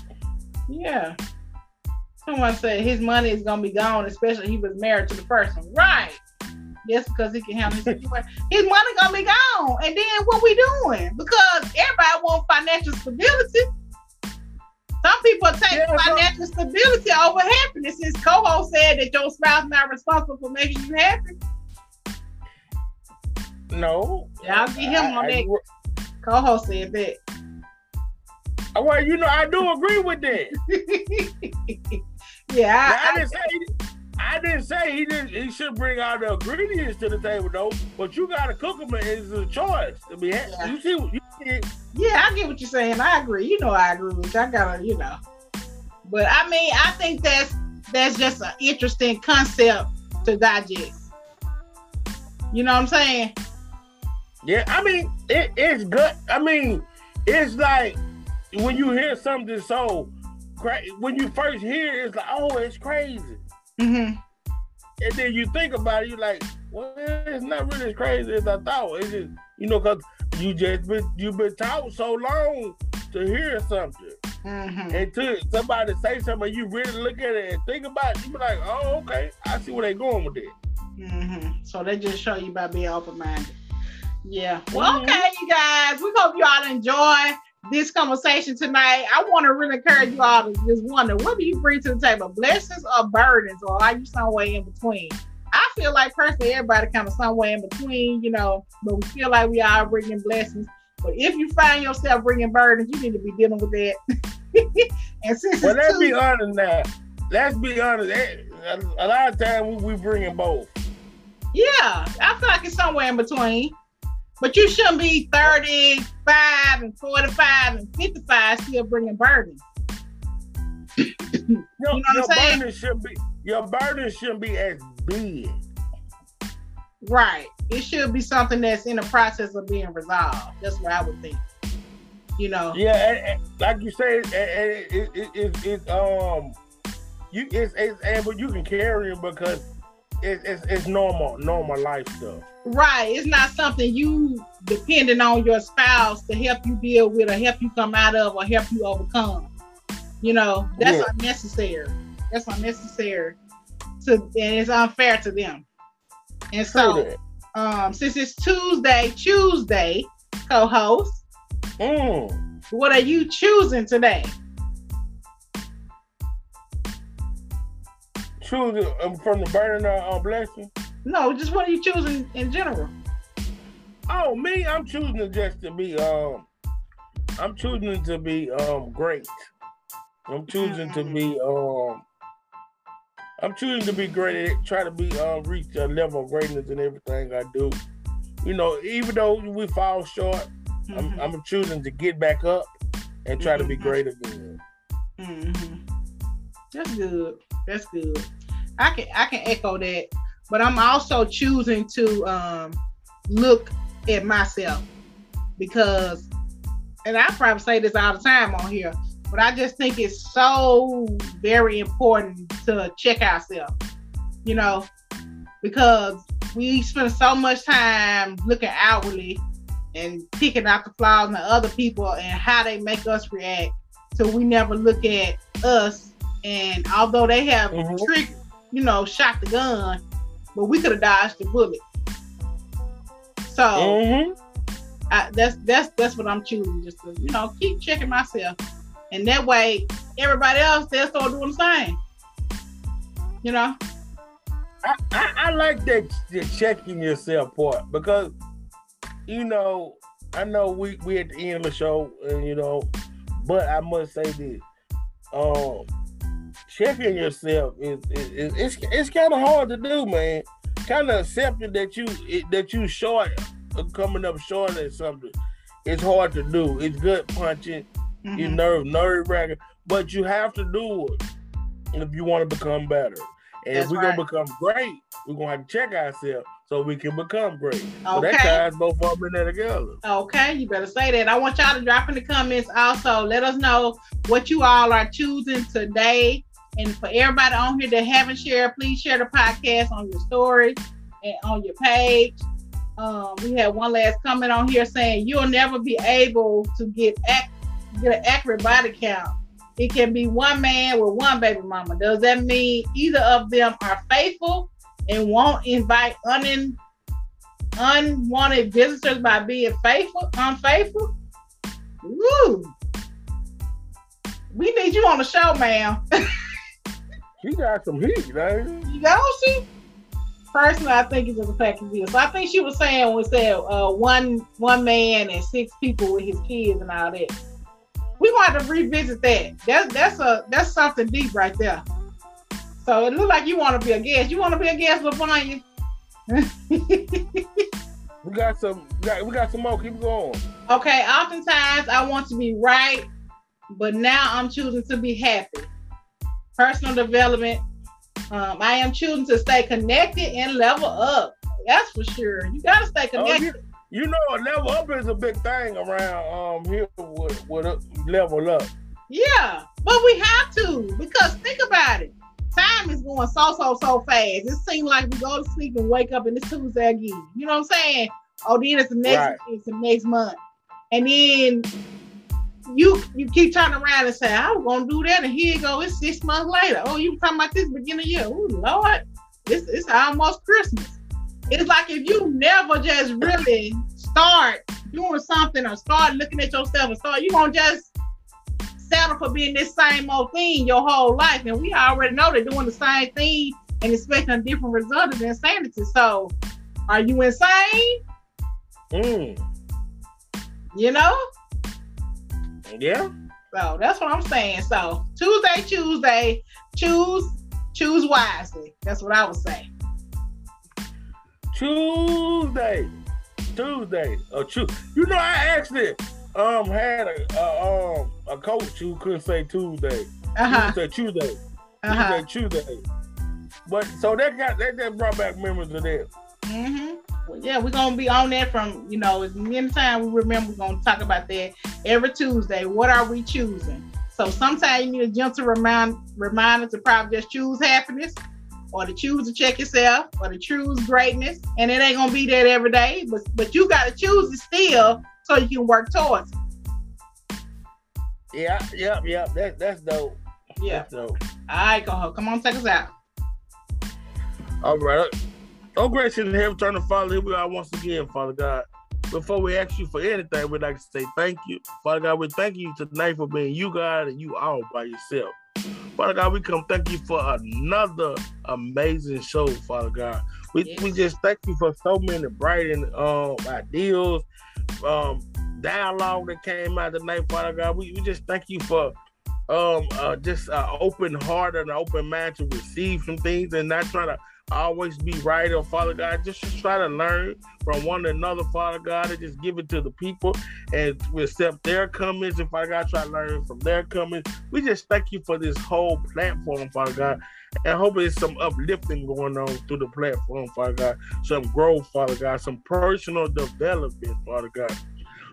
Yeah. Someone said his money is gonna be gone, especially he was married to the person. Right. Yes, because he can handle his situation. His money gonna be gone. And then what we doing? Because everybody want financial stability. Some people take Yeah, financial stability over happiness. His co-host said that your spouse is not responsible for making you happy. No. Yeah, I'll get him on I- that. Co-host said that. Well, you know, I do agree with that. yeah, I, I, didn't say I didn't say he didn't. He should bring all the ingredients to the table, though. But you got to cook them. It's a choice I mean. Yeah. You see, you see. Yeah, I get what you're saying. I agree. You know, I agree with you. I gotta, you know. But I mean, I think that's that's just an interesting concept to digest. You know what I'm saying? Yeah, I mean, it, it's good. I mean, it's like when you hear something so crazy. When you first hear it, it's like, oh, it's crazy. Mm-hmm. And then you think about it, you're like, well, it's not really as crazy as I thought. It's just, you know, because you just been you've been taught so long to hear something. Mm-hmm. And to somebody say something, you really look at it and think about it, you be like, oh, okay, I see where they going with it. Mm-hmm. So they just show you by being open minded. Yeah. Well, Mhm. okay, you guys. We hope you all enjoy this conversation tonight. I want to really encourage you all to just wonder what do you bring to the table, blessings or burdens, or are you somewhere in between? I feel like personally, everybody kind of somewhere in between, you know, but we feel like we are bringing blessings. But if you find yourself bringing burdens, you need to be dealing with that. and since Well, let's be Tuesday- honest now. Let's be honest. eh, A a lot of times we, we bringing both. Yeah, I feel like it's somewhere in between. But you shouldn't be 35 and 45 and 55 still bringing burdens. Your, know your saying? burden shouldn't be your burden shouldn't be as big. Right. It should be something that's in the process of being resolved. That's what I would think. You know? Yeah, and, and like you and it, it, it, it, it's um, you it's, it's and but you can carry it because it's, it's it's normal normal life stuff. Right. It's not something you depending on your spouse to help you deal with or help you come out of or help you overcome. You know, that's Yeah. unnecessary. That's unnecessary to and it's unfair to them. And so um, since it's Tuesday, Tuesday, co-host, Mm. what are you choosing today? Choose um, from the burden of uh, blessing. No, just what are you choosing in general? Oh, me, I'm choosing just to be um, I'm choosing to be um great. I'm choosing to be um, I'm choosing to be great. at- Try to be uh, reach a level of greatness in everything I do. You know, even though we fall short, I'm, Mhm, I'm choosing to get back up and try to be Mhm. great again. mhm. That's good. That's good. I can I can echo that, but I'm also choosing to um look at myself because, and I probably say this all the time on here, but I just think it's so very important to check ourselves. You know, because we spend so much time looking outwardly and picking out the flaws in other people and how they make us react. So we never look at us. And although they have Mhm. trick, you know, shot the gun, but we could have dodged the bullet. So Mhm. I, that's that's that's what I'm choosing. Just to you know keep checking myself, and that way everybody else they'll start doing the same. You know. I, I, I like that the checking yourself part because you know I know we we at the end of the show and you know, but I must say this, um, checking yourself is, is, is it's it's kind of hard to do, man. Kind of accepting that you it, that you short uh, coming up short at something. It's hard to do. It's good punching, you Mhm. nerve nerve wracking, but you have to do it if you want to become better. And That's if we're right. gonna become great, we're gonna have to check ourselves so we can become great. So that ties both of them in there together. Okay, you better say that. I want y'all to drop in the comments also. Let us know what you all are choosing today. And for everybody on here that haven't shared, please share the podcast on your story and on your page. Um, we had one last comment on here saying you'll never be able to get ac- get an accurate body count. It can be one man with one baby mama. Does that mean either of them are faithful and won't invite unin, unwanted visitors by being faithful, unfaithful? Woo! We need you on the show, ma'am. She got some heat, man. You know, she personally, I think it's just a pack of deal. So I think she was saying was that uh, one one man and six people with his kids and all that. We want to revisit that. That's that's a that's something deep right there. So it looked like you want to be a guest. You want to be a guest, Lavonia? We got some. We got, we got some more. Keep going. okay. Oftentimes I want to be right, but now I'm choosing to be happy. Personal development. Um, I am choosing to stay connected and level up. That's for sure. You gotta stay Oh, connected. you, you know, level up is a big thing around um here with, with level up. Yeah, but we have to because think about it. Time is going so so so fast. It seems like we go to sleep and wake up and it's Tuesday again. You know what I'm saying? Oh, then it's the next Right. it's the next month, and then you you keep turning around and say, "I was gonna do that," and here you go. It's six months later. Oh, you were talking about this beginning of the year? Oh Lord, it's it's almost Christmas. It's like if you never just really start doing something or start looking at yourself and start, you gonna just settle for being this same old thing your whole life. And we already know they're doing the same thing and expecting a different result is insanity. So are you insane? Mm. You know? Yeah. So that's what I'm saying. So Tuesday, Tuesday, choose choose wisely. That's what I would say. Tuesday. Tuesday. Oh, Tuesday. You know, I actually um had a, a um a coach who couldn't say Tuesday. Uh-huh. Said Tuesday. Uh-huh. Tuesday, Tuesday. But so that got that, that brought back memories of that. Mm-hmm. Well, yeah, we're gonna be on that from you know as many times we remember. We're gonna talk about that every Tuesday. What are we choosing? So sometimes you need a gentle remind reminder to probably just choose happiness, or to choose to check yourself, or to choose greatness. And it ain't gonna be that every day, but but you gotta choose it still so you can work towards it. Yeah, yeah, yeah. That that's dope. Yeah. That's dope. All right, go ahead. Come on, take us out. All right. Oh, gracious in heaven, turn to Father, here we are once again, Father God. Before we ask you for anything, we'd like to say thank you. Father God, we thank you tonight for being you, God, and you all by yourself. Father God, we come thank you for another amazing show, Father God. We, Yes. we just thank you for so many bright and um, ideas, um, dialogue that came out tonight, Father God. We, we just thank you for um uh, just an open heart and an open mind to receive some things and not try to always be right or Father God. Just, just try to learn from one another, Father God, and just give it to the people and accept their comments. And Father God, try to learn from their comments. We just thank you for this whole platform, Father God. And hope there's some uplifting going on through the platform, Father God. Some growth, Father God. Some personal development, Father God.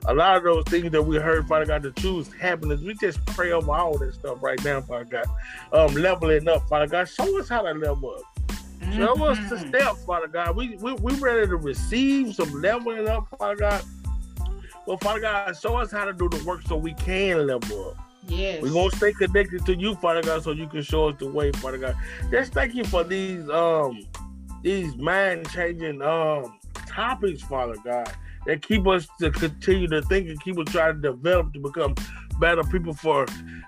A lot of those things that we heard, Father God, to choose happiness. We just pray over all that stuff right now, Father God. Um, leveling up, Father God. Show us how to level up. Show us the Mhm. steps, Father God. We, we we ready to receive some leveling up, Father God. Well, Father God, show us how to do the work so we can level up. Yes. We're gonna stay connected to you, Father God, so you can show us the way, Father God. Just thank you for these um these mind changing um topics, Father God, that keep us to continue to think and keep us trying to develop to become better people for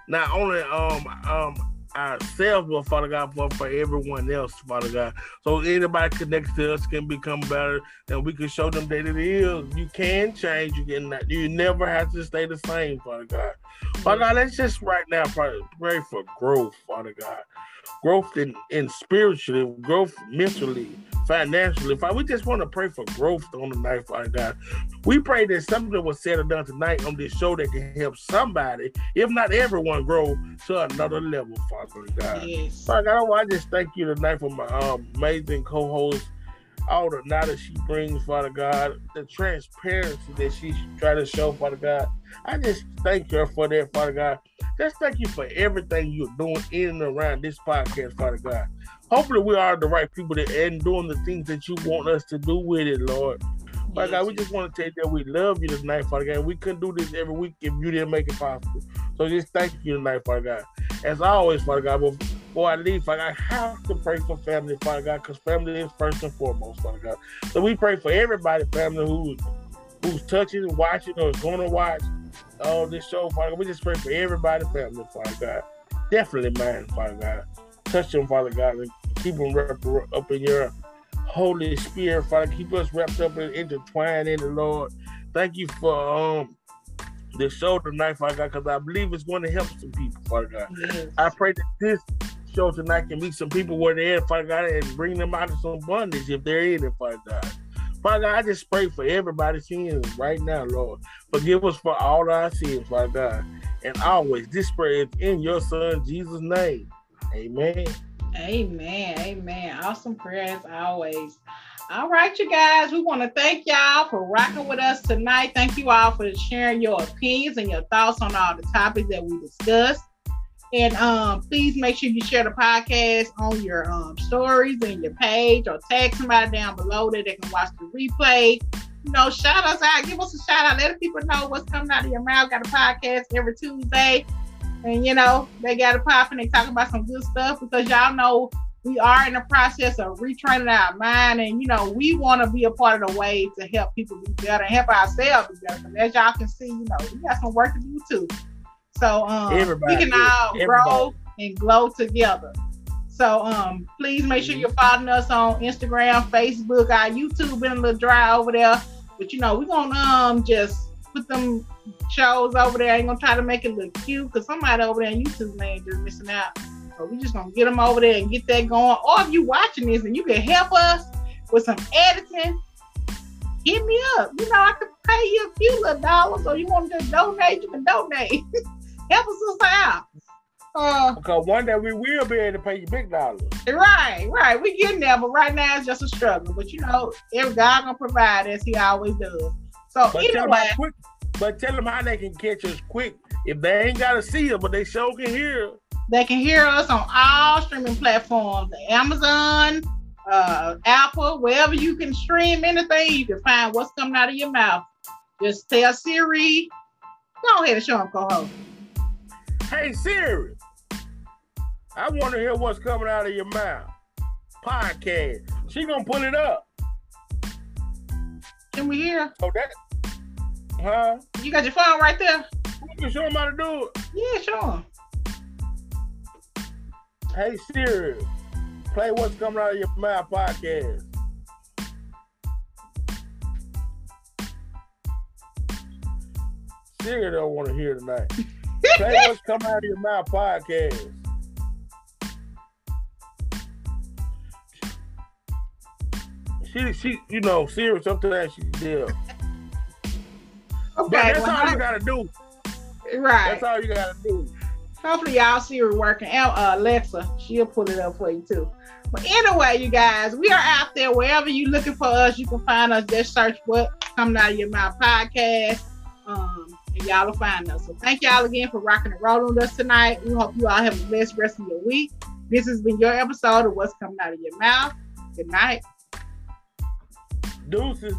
not only um um ourselves, but Father God, for, for everyone else, Father God. So anybody connected to us can become better, and we can show them that it is. You can change. You can. You never have to stay the same, Father God. Father God, let's just right now pray for growth, Father God growth in, in spiritually, growth mentally, financially. Father, we just want to pray for growth on the night, Father God. We pray that something was said or done tonight on this show that can help somebody, if not everyone, grow to another level, Father God. Yes. Father God, I just thank you tonight for my um, amazing co-host all the knowledge she brings, Father God, the transparency that she try to show, Father God. I just thank her for that, Father God. Just thank you for everything you're doing in and around this podcast, Father God. Hopefully, we are the right people that and doing the things that you want us to do with it, Lord. Father God, we just want to tell you that we love you tonight, Father God. We couldn't do this every week if you didn't make it possible. So just thank you tonight, Father God. As always, Father God, before I leave, Father God, I have to pray for family, Father God, because family is first and foremost, Father God. So we pray for everybody, family, who who's touching watching or is going to watch all this show, Father God. We just pray for everybody, family, Father God. Definitely mine, Father God. Touch them, Father God, and keep them wrapped up in your Holy Spirit, Father. Keep us wrapped up and intertwined in the Lord. Thank you for um the show tonight, Father God, because I believe it's going to help some people, Father God. Yes. I pray that this show tonight can meet some people where they're at, Father God, and bring them out of some bondage if they're in it, Father God. Father I just pray for everybody's sins right now, Lord. Forgive us for all our sins, Father God. And always, this prayer is in your Son, Jesus' name. Amen. Amen. Amen. Awesome prayer as always. All right, you guys, we want to thank y'all for rocking with us tonight. Thank you all for sharing your opinions and your thoughts on all the topics that we discussed. And um, please make sure you share the podcast on your um, stories and your page or tag somebody down below that they can watch the replay. You know, shout us out, give us a shout out, let people know what's coming out of your mouth. Got a podcast every Tuesday. And you know, they got a pop and they talk about some good stuff because y'all know we are in the process of retraining our mind, and you know, we want to be a part of the way to help people be better and help ourselves be better. But as y'all can see, you know, we got some work to do too. So um, we can all Everybody. grow and glow together. So um, please make sure you're following us on Instagram, Facebook, our YouTube been a little dry over there, but you know we're gonna um just put them shows over there. I ain't gonna try to make it look cute because somebody over there on YouTube man just missing out. So we just gonna get them over there and get that going. Or if you watching this and you can help us with some editing, hit me up. You know, I could pay you a few little dollars, or you want to just donate, you can donate. help out. Uh, because one day we will be able to pay you big dollars. Right, right. We getting there, but right now it's just a struggle. But you know, if God gonna provide as He always does. So but anyway, tell quick, but tell them how they can catch us quick. If they ain't gotta see us, but they sure can hear. They can hear us on all streaming platforms: Amazon, uh, Apple, wherever you can stream anything. You can find what's coming out of your mouth. Just tell Siri. Go ahead and show them, co-host. Hey Siri, I want to hear what's coming out of your mouth. Podcast. She gonna pull it up. Can we hear? Oh, that. Huh? You got your phone right there. You can show them how to do it. Yeah, sure. Hey Siri, play what's coming out of your mouth podcast. Siri don't want to hear tonight. Say what's coming out of your mouth podcast. She, she, you know, serious sometimes she deal. Okay, but that's well, all you gotta do. Right. That's all you gotta do. Hopefully, y'all see her working. Uh, Alexa, she'll pull it up for you too. But anyway, you guys, we are out there wherever you're looking for us. You can find us. Just search "What Coming Out of Your Mouth" podcast. Um, y'all will find us. So thank y'all again for rocking and rolling with us tonight. We hope you all have a blessed rest of your week. This has been your episode of What's Coming Out of Your Mouth. Good night. Deuces.